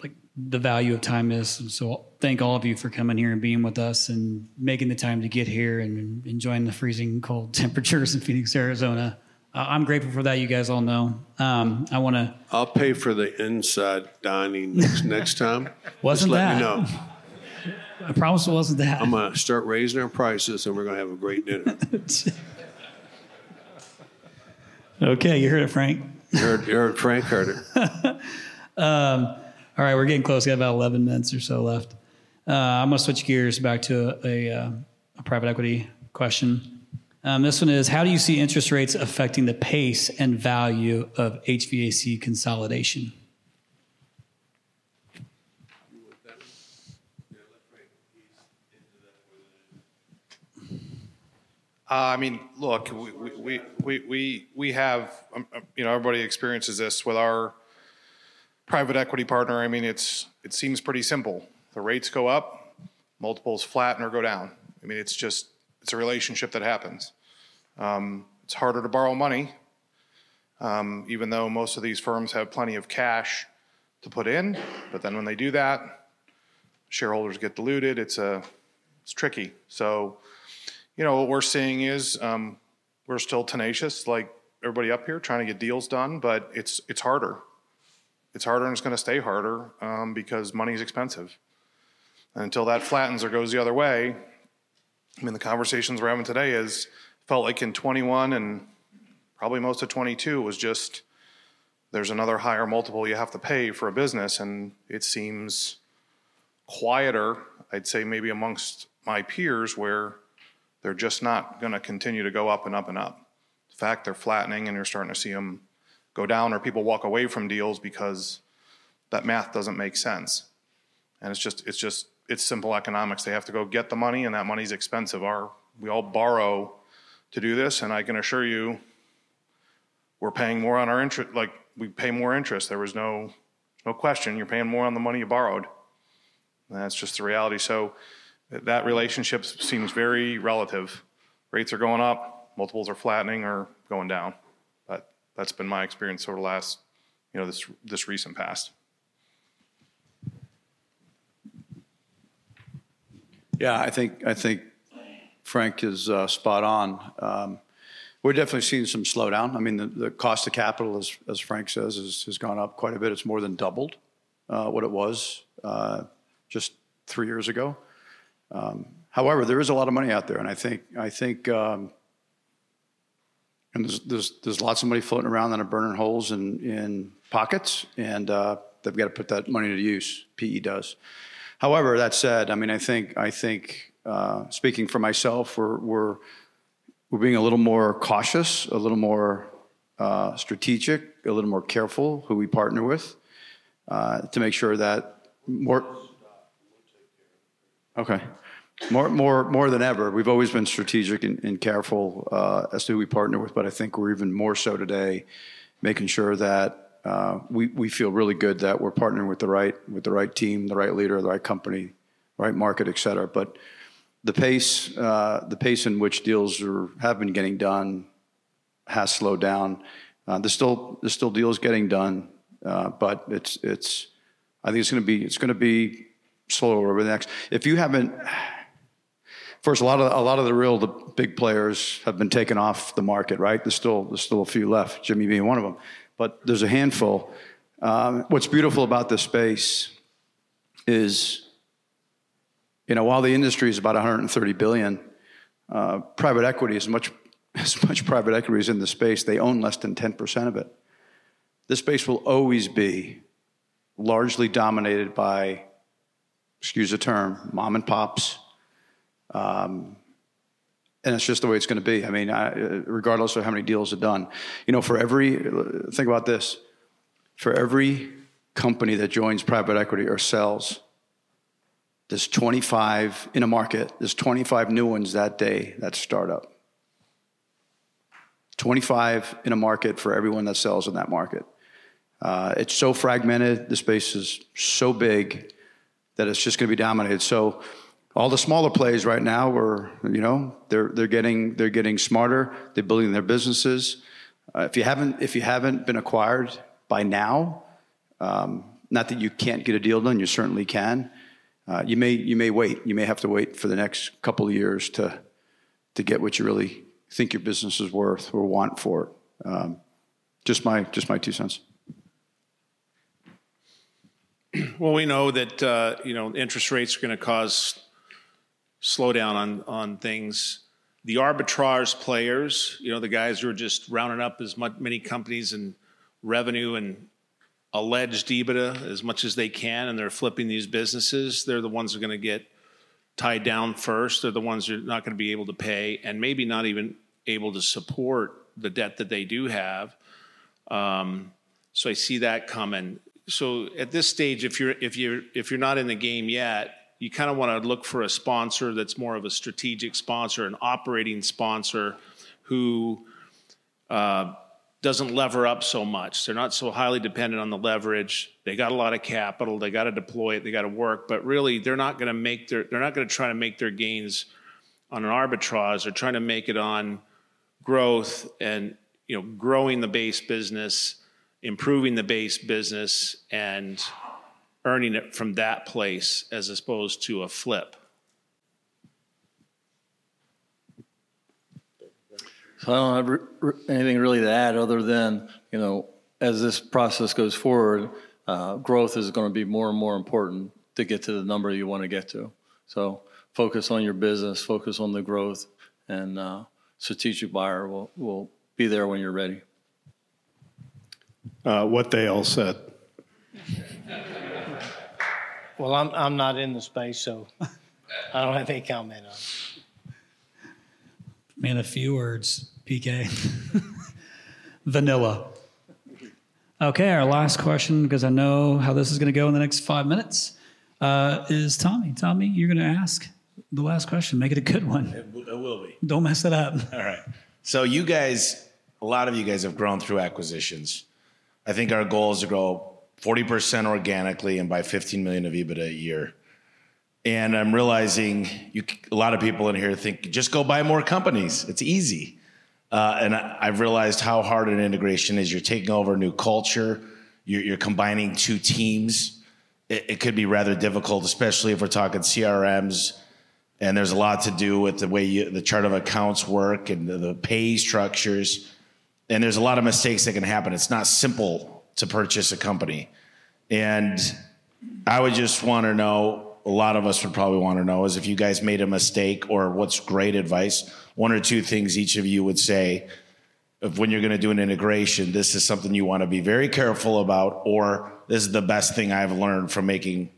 like the value of time is. And so thank all of you for coming here and being with us and making the time to get here and enjoying the freezing cold temperatures in Phoenix, Arizona. Uh, I'm grateful for that. You guys all know. Um, I want to. I'll pay for the inside dining next, next time. Wasn't Just that? Let me know. I promise it wasn't that. I'm gonna start raising our prices, and we're gonna have a great dinner. okay, you heard it, Frank. You heard, you heard Frank it. um, all right, we're getting close. We got about 11 minutes or so left. Uh, I'm going to switch gears back to a, a, a private equity question. Um, this one is How do you see interest rates affecting the pace and value of HVAC consolidation? Uh, I mean, look, we, we, we, we, we have, um, um, you know, everybody experiences this with our private equity partner, I mean, it's it seems pretty simple. The rates go up, multiples flatten or go down. I mean, it's just it's a relationship that happens. Um, it's harder to borrow money, um, even though most of these firms have plenty of cash to put in. But then when they do that, shareholders get diluted. It's a it's tricky. So, you know, what we're seeing is um, we're still tenacious, like everybody up here, trying to get deals done, but it's it's harder it's harder and it's going to stay harder um, because money is expensive. And until that flattens or goes the other way, I mean, the conversations we're having today is felt like in 21 and probably most of 22 was just there's another higher multiple you have to pay for a business, and it seems quieter. I'd say maybe amongst my peers where they're just not going to continue to go up and up and up. In fact, they're flattening, and you're starting to see them go down or people walk away from deals because that math doesn't make sense. And it's just, it's just, it's simple economics. They have to go get the money, and that money's expensive. Our, we all borrow to do this, and I can assure you, we're paying more on our interest. Like we pay more interest. There was no, no question. You're paying more on the money you borrowed. And that's just the reality. So that relationship seems very relative. Rates are going up, multiples are flattening or going down. But that's been my experience over the last, you know, this this recent past. Yeah, I think I think Frank is uh, spot on. Um, we're definitely seeing some slowdown. I mean, the, the cost of capital, as, as Frank says, is, has gone up quite a bit. It's more than doubled uh, what it was uh, just three years ago. Um, however, there is a lot of money out there, and I think I think um, and there's, there's there's lots of money floating around that are burning holes in in pockets, and uh, they've got to put that money to use. PE does. However, that said, I mean, I think I think uh, speaking for myself, we're we're we're being a little more cautious, a little more uh, strategic, a little more careful who we partner with uh, to make sure that more. Okay, more more more than ever, we've always been strategic and, and careful uh, as to who we partner with, but I think we're even more so today, making sure that uh, we, we feel really good that we're partnering with the right with the right team, the right leader, the right company, right market, et cetera. But the pace uh, the pace in which deals are, have been getting done has slowed down. Uh, there's still there's still deals getting done, uh, but it's it's I think it's going to be it's going to be slower over the next. If you haven't. First, a lot of a lot of the real the big players have been taken off the market, right? There's still there's still a few left. Jimmy being one of them but there's a handful. Um, what's beautiful about this space is, you know, while the industry is about 130 billion, uh, private equity is much as much private equity is in the space. They own less than 10% of it. This space will always be largely dominated by, excuse the term, mom and pops. Um, and it's just the way it's going to be. I mean, I, regardless of how many deals are done, you know, for every think about this, for every company that joins private equity or sells, there's 25 in a market. There's 25 new ones that day that start up. 25 in a market for everyone that sells in that market. Uh, it's so fragmented. The space is so big that it's just going to be dominated. So all the smaller plays right now are, you know, they're they're getting they're getting smarter. They're building their businesses. Uh, if you haven't if you haven't been acquired by now, um, not that you can't get a deal done, you certainly can. Uh, you may you may wait. You may have to wait for the next couple of years to to get what you really think your business is worth or want for it. Um, just my just my two cents. Well, we know that uh, you know interest rates are going to cause slowdown on on things. The arbitrage players, you know, the guys who are just rounding up as much, many companies and revenue and alleged EBITDA as much as they can, and they're flipping these businesses. They're the ones that are going to get tied down first. They're the ones who are not going to be able to pay, and maybe not even able to support the debt that they do have. Um, so I see that coming. So at this stage, if you're if you're if you're not in the game yet, you kind of want to look for a sponsor that's more of a strategic sponsor, an operating sponsor who uh, doesn't lever up so much. They're not so highly dependent on the leverage. They got a lot of capital. They got to deploy it. They got to work. But really, they're not going to make their. They're not going to try to make their gains on an arbitrage. They're trying to make it on growth and you know growing the base business, improving the base business, and earning it from that place as opposed to a flip. So I don't have re- anything really to add other than, you know, as this process goes forward, uh, growth is going to be more and more important to get to the number you want to get to. So focus on your business, focus on the growth, and uh, strategic buyer will, will be there when you're ready. Uh, what they all said. Well, I'm, I'm not in the space, so I don't have any comment on it. Man, a few words, PK. Vanilla. Okay, our last question, because I know how this is going to go in the next five minutes, uh, is Tommy. Tommy, you're going to ask the last question. Make it a good one. It, w- it will be. Don't mess it up. All right. So you guys, a lot of you guys have grown through acquisitions. I think our goal is to grow 40% organically and by 15 million of EBITDA a year. And I'm realizing you, a lot of people in here think just go buy more companies. It's easy. Uh, and I, I've realized how hard an integration is. You're taking over a new culture. You're, you're combining two teams. It, it could be rather difficult, especially if we're talking CRMs. And there's a lot to do with the way you, the chart of accounts work and the, the pay structures. And there's a lot of mistakes that can happen. It's not simple to purchase a company. And I would just want to know a lot of us would probably want to know is if you guys made a mistake or what's great advice, one or two things each of you would say of when you're going to do an integration, this is something you want to be very careful about, or this is the best thing I've learned from making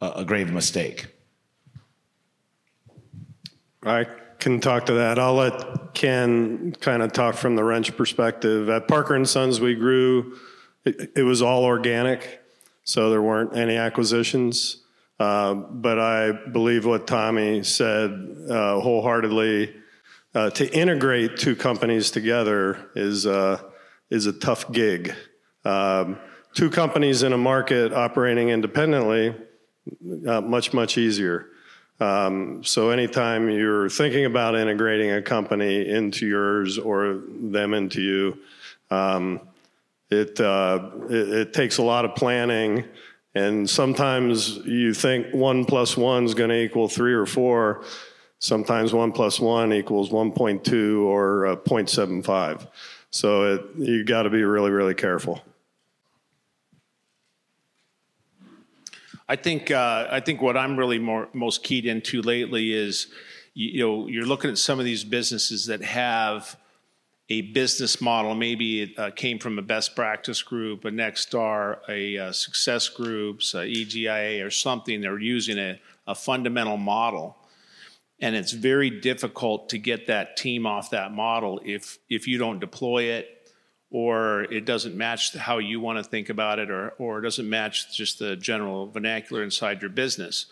a, a grave mistake. I can talk to that. I'll let Ken kind of talk from the wrench perspective. At Parker and Sons, we grew. It, it was all organic, so there weren't any acquisitions. Uh, but I believe what Tommy said uh, wholeheartedly. Uh, to integrate two companies together is uh, is a tough gig. Um, two companies in a market operating independently, uh, much much easier. Um, so anytime you're thinking about integrating a company into yours or them into you, um, it, uh, it, it takes a lot of planning. And sometimes you think one plus one is going to equal three or four. Sometimes one plus one equals 1.2 or uh, 0.75. So it, you got to be really, really careful. I think uh, I think what I'm really more most keyed into lately is you, know you're looking at some of these businesses that have a business model. Maybe it uh, came from a best practice group, a Nexstar, a uh, Success Groups, a EGIA, or something. They're using a, a fundamental model, and it's very difficult to get that team off that model if if you don't deploy it or it doesn't match how you want to think about it or or it doesn't match just the general vernacular inside your business.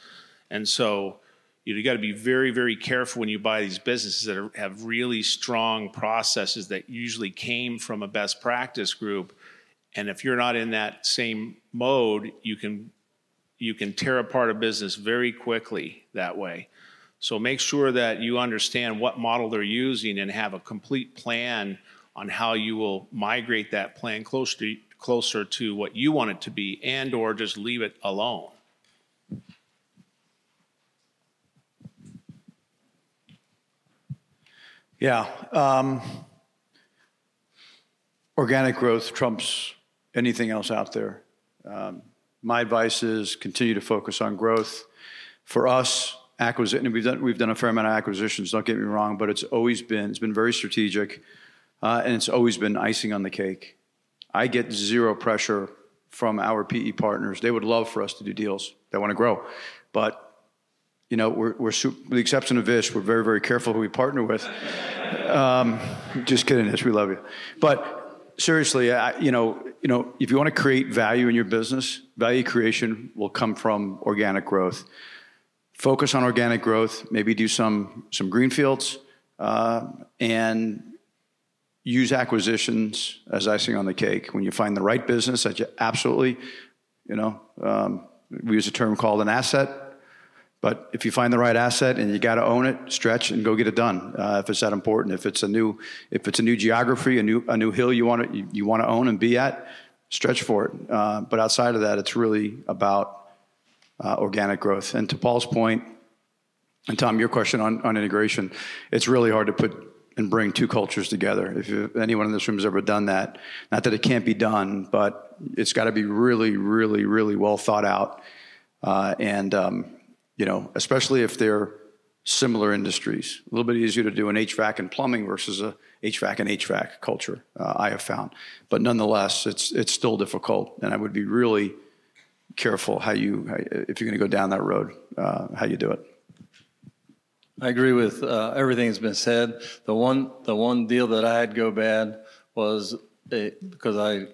And so you, you got to be very very careful when you buy these businesses that are, have really strong processes that usually came from a best practice group. And if you're not in that same mode you can you can tear apart a business very quickly that way. So make sure that you understand what model they're using and have a complete plan on how you will migrate that plan closer to, closer to what you want it to be and or just leave it alone. Yeah. Um, organic growth trumps anything else out there. Um, my advice is continue to focus on growth. For us, acquisition, we've done, we've done a fair amount of acquisitions, don't get me wrong, but it's always been, it's been very strategic, uh, and it's always been icing on the cake. I get zero pressure from our PE partners. They would love for us to do deals. They want to grow. But you know, we're, we're super, with the exception of Ish, we're very, very careful who we partner with. Um, just kidding, Ish, we love you. But seriously, I, you know, you know, if you want to create value in your business, value creation will come from organic growth. Focus on organic growth. Maybe do some some greenfields, uh, and use acquisitions as icing on the cake. When you find the right business that you absolutely, you know, um, we use a term called an asset but if you find the right asset and you got to own it, stretch and go get it done. Uh, if it's that important, if it's a new, if it's a new geography, a new a new hill you want to you, you want to own and be at, stretch for it. Uh, but outside of that, it's really about uh, organic growth. And to Paul's point, and Tom, your question on, on integration, it's really hard to put and bring two cultures together. If anyone in this room has ever done that, not that it can't be done, but it's got to be really, really, really well thought out. Uh, and um, you know, especially if they're similar industries. A little bit easier to do an HVAC and plumbing versus a HVAC and HVAC culture. Uh, I have found, but nonetheless, it's it's still difficult, and I would be really careful how you if you're going to go down that road, uh, how you do it. I agree with uh, everything that's been said. The one the one deal that I had go bad was a, because I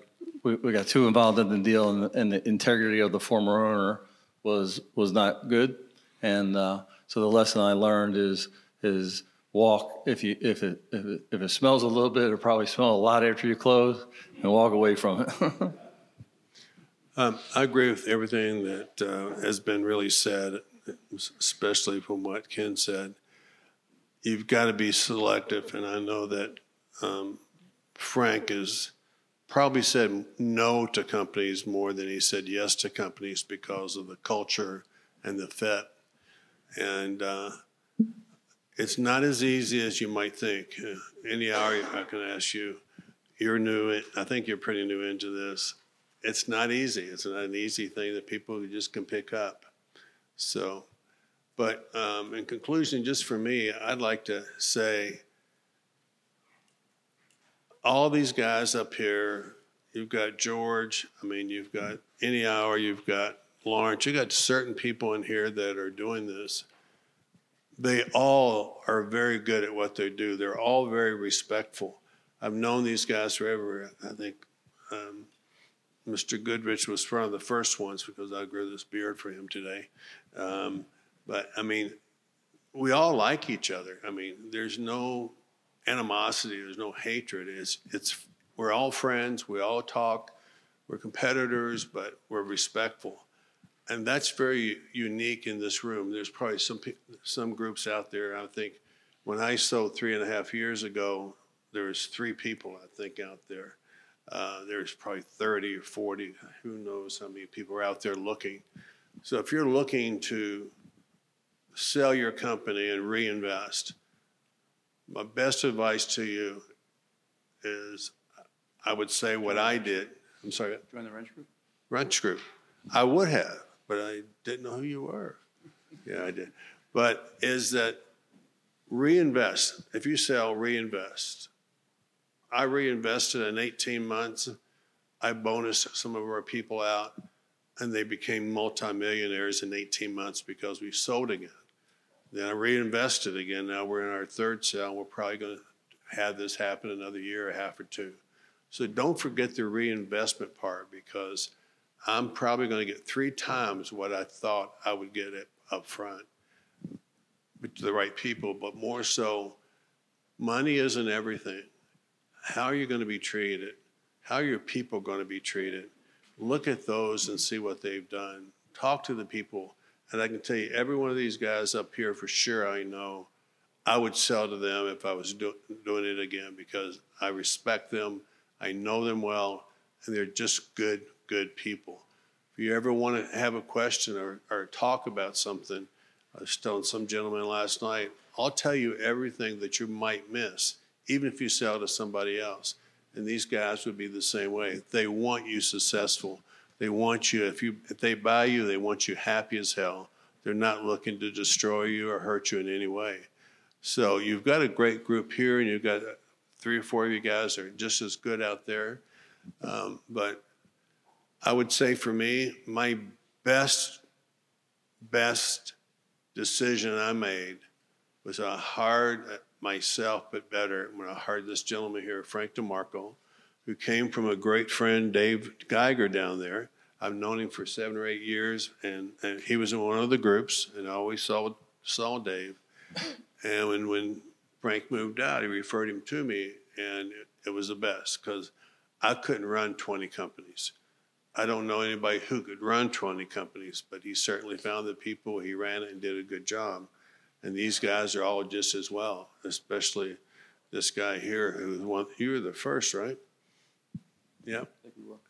we, we got too involved in the deal, and, and the integrity of the former owner was was not good. And uh, so the lesson I learned is is walk if you if it if it, if it smells a little bit, it'll probably smell a lot after you close, and walk away from it. Um, I agree with everything that uh, has been really said, especially from what Ken said. You've got to be selective, and I know that um, Frank has probably said no to companies more than he said yes to companies because of the culture and the fit. And uh, it's not as easy as you might think. Any hour I can ask you, you're new. I think you're pretty new into this it's not easy. It's not an easy thing that people just can pick up. So, but um, in conclusion, just for me, I'd like to say all these guys up here, you've got George, I mean, you've got Any Hour, you've got Lawrence, you've got certain people in here that are doing this. They all are very good at what they do. They're all very respectful. I've known these guys forever. I think um, Mr. Goodrich was one of the first ones because I grew this beard for him today. Um, but I mean, we all like each other. I mean, there's no animosity, there's no hatred. It's it's we're all friends. We all talk. We're competitors, but we're respectful, and that's very unique in this room. There's probably some some groups out there. I think when I sold three and a half years ago, there was three people I think out there uh, there's probably 30 or 40, who knows how many people are out there looking. So if you're looking to sell your company and reinvest, my best advice to you is I would say what I did. I'm sorry. Join the Wrench Group? Wrench Group. I would have, but I didn't know who you were. Yeah, I did. But is that reinvest. If you sell, reinvest. I reinvested in 18 months. I bonused some of our people out, and they became multimillionaires in 18 months because we sold again. Then I reinvested again. Now we're in our third sale. We're probably going to have this happen another year, a half or two. So don't forget the reinvestment part because I'm probably going to get three times what I thought I would get up front to the right people, but more so, money isn't everything how are you going to be treated? How your people going to be treated? Look at those and see what they've done. Talk to the people. And I can tell you, every one of these guys up here, for sure, I know I would sell to them if I was do, doing it again because I respect them, I know them well, and they're just good, good people. If you ever want to have a question or, or talk about something, I was telling some gentleman last night, I'll tell you everything that you might miss even if you sell to somebody else. And these guys would be the same way. They want you successful. They want you if you if they buy you, they want you happy as hell. They're not looking to destroy you or hurt you in any way. So you've got a great group here, and you've got three or four of you guys are just as good out there. Um, but I would say for me, my best best decision I made was a hard myself, but better when I hired this gentleman here, Frank DeMarco, who came from a great friend, Dave Geiger, down there. I've known him for seven or eight years, and, and he was in one of the groups, and I always saw saw Dave. And when, when Frank moved out, he referred him to me, and it, it was the best because I couldn't run 20 companies. I don't know anybody who could run 20 companies, but he certainly found the people, he ran it and did a good job. And these guys are all just as well, especially this guy here who one. You were the first, right? Yeah.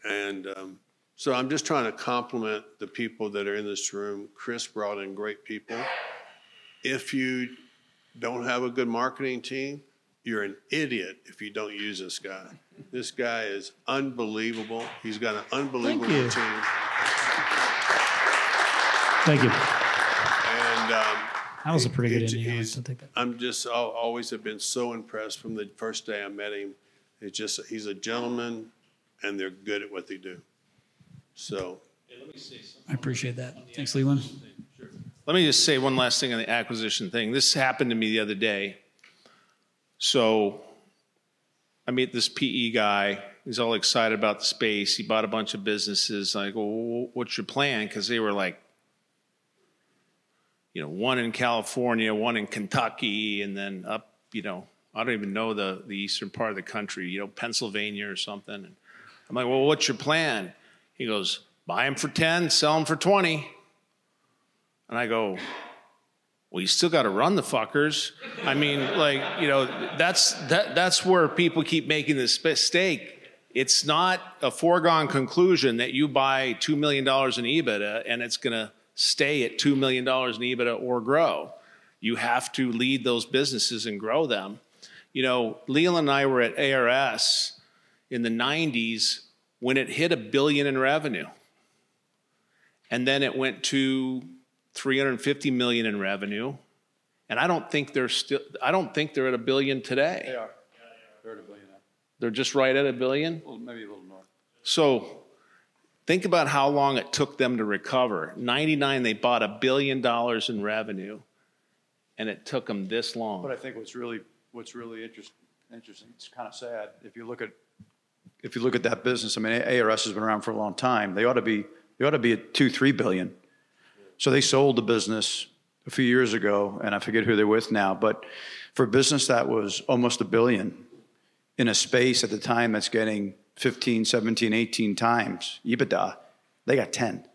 And um, so I'm just trying to compliment the people that are in this room. Chris brought in great people. If you don't have a good marketing team, you're an idiot if you don't use this guy. This guy is unbelievable. He's got an unbelievable Thank you. team. Thank you. And That was a pretty good He's- I he's- like to take that. I'm just I'll always have been so impressed from the first day I met him. It's just he's a gentleman, and they're good at what they do. So I appreciate that. Thanks, Leland. Let me just say one last thing on the acquisition thing. This happened to me the other day. So I meet this PE guy, He's all excited about the space. He bought a bunch of businesses. I go, well, what's your plan? Because they were like, you know, one in California, one in Kentucky, and then up, you know, I don't even know the, the eastern part of the country, you know, Pennsylvania or something. And I'm like, well, what's your plan? He goes, buy them for 10, sell them for 20. And I go, well, you still got to run the fuckers. I mean, like, you know, that's, that, that's where people keep making this mistake. It's not a foregone conclusion that you buy $2 million in EBITDA and it's going to stay at $2 million in EBITDA or grow. You have to lead those businesses and grow them. You know, Leland and I were at ARS in the 90s when it hit a billion in revenue. And then it went to 350 million in revenue. And I don't think they're still I don't think they're at a billion today. They are. They're at a billion now. They're just right at a billion. Well, maybe a little more. So think about how long it took them to recover. 99 they bought a billion dollars in revenue and it took them this long. But I think what's really what's really interest, interesting, it's kind of sad if you look at if you look at that business. I mean, ARS has been around for a long time. They ought to be they ought to be at two three billion. So they sold the business a few years ago, and I forget who they're with now. But for a business that was almost a billion in a space at the time that's getting 15, 17, 18 times EBITDA, they got 10.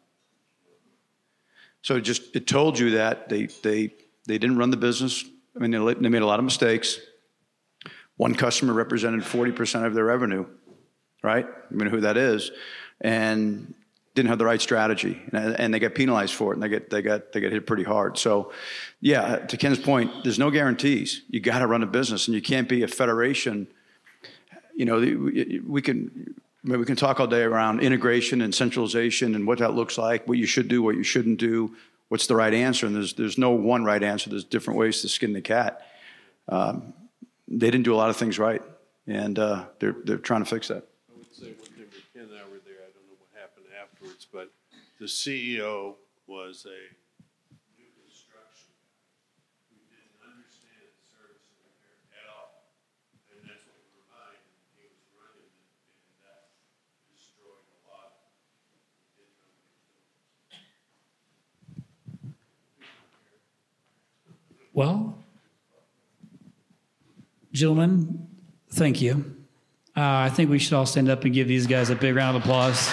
So it just it told you that they they they didn't run the business. I mean, they, they made a lot of mistakes. One customer represented 40% of their revenue, right? I mean, who that is, and didn't have the right strategy, and, and they get penalized for it, and they get they get they get hit pretty hard. So, yeah, to Ken's point, there's no guarantees. You got to run a business, and you can't be a federation. You know, we can we can talk all day around integration and centralization and what that looks like, what you should do, what you shouldn't do, what's the right answer, and there's there's no one right answer. There's different ways to skin the cat. Um, they didn't do a lot of things right, and uh, they're they're trying to fix that. I would say thing, Ken and I were there, I don't know what happened afterwards, but the CEO was a new construction guy who didn't understand service and repair at all. And that's what we were buying, and he was running it, and that destroyed a lot. He didn't know what he was doing. Well, gentlemen, thank you. Uh, I think we should all stand up and give these guys a big round of applause.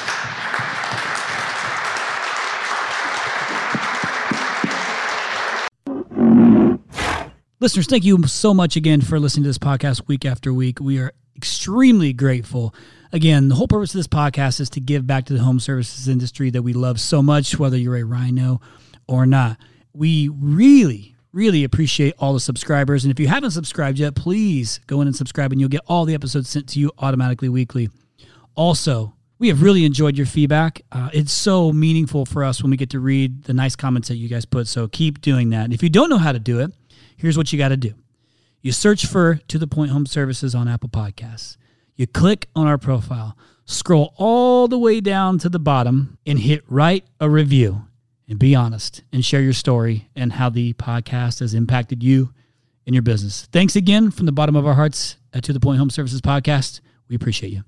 Listeners, thank you so much again for listening to this podcast week after week. We are extremely grateful. Again, the whole purpose of this podcast is to give back to the home services industry that we love so much, whether you're a RYNO or not. We really, really appreciate all the subscribers. And if you haven't subscribed yet, please go in and subscribe, and you'll get all the episodes sent to you automatically weekly. Also, we have really enjoyed your feedback. Uh, it's so meaningful for us when we get to read the nice comments that you guys put. So keep doing that. And if you don't know how to do it, here's what you got to do you search for To the Point Home Services on Apple Podcasts. You click on our profile, scroll all the way down to the bottom, and hit write a review. And be honest and share your story and how the podcast has impacted you and your business. Thanks again from the bottom of our hearts at To the Point Home Services Podcast. We appreciate you.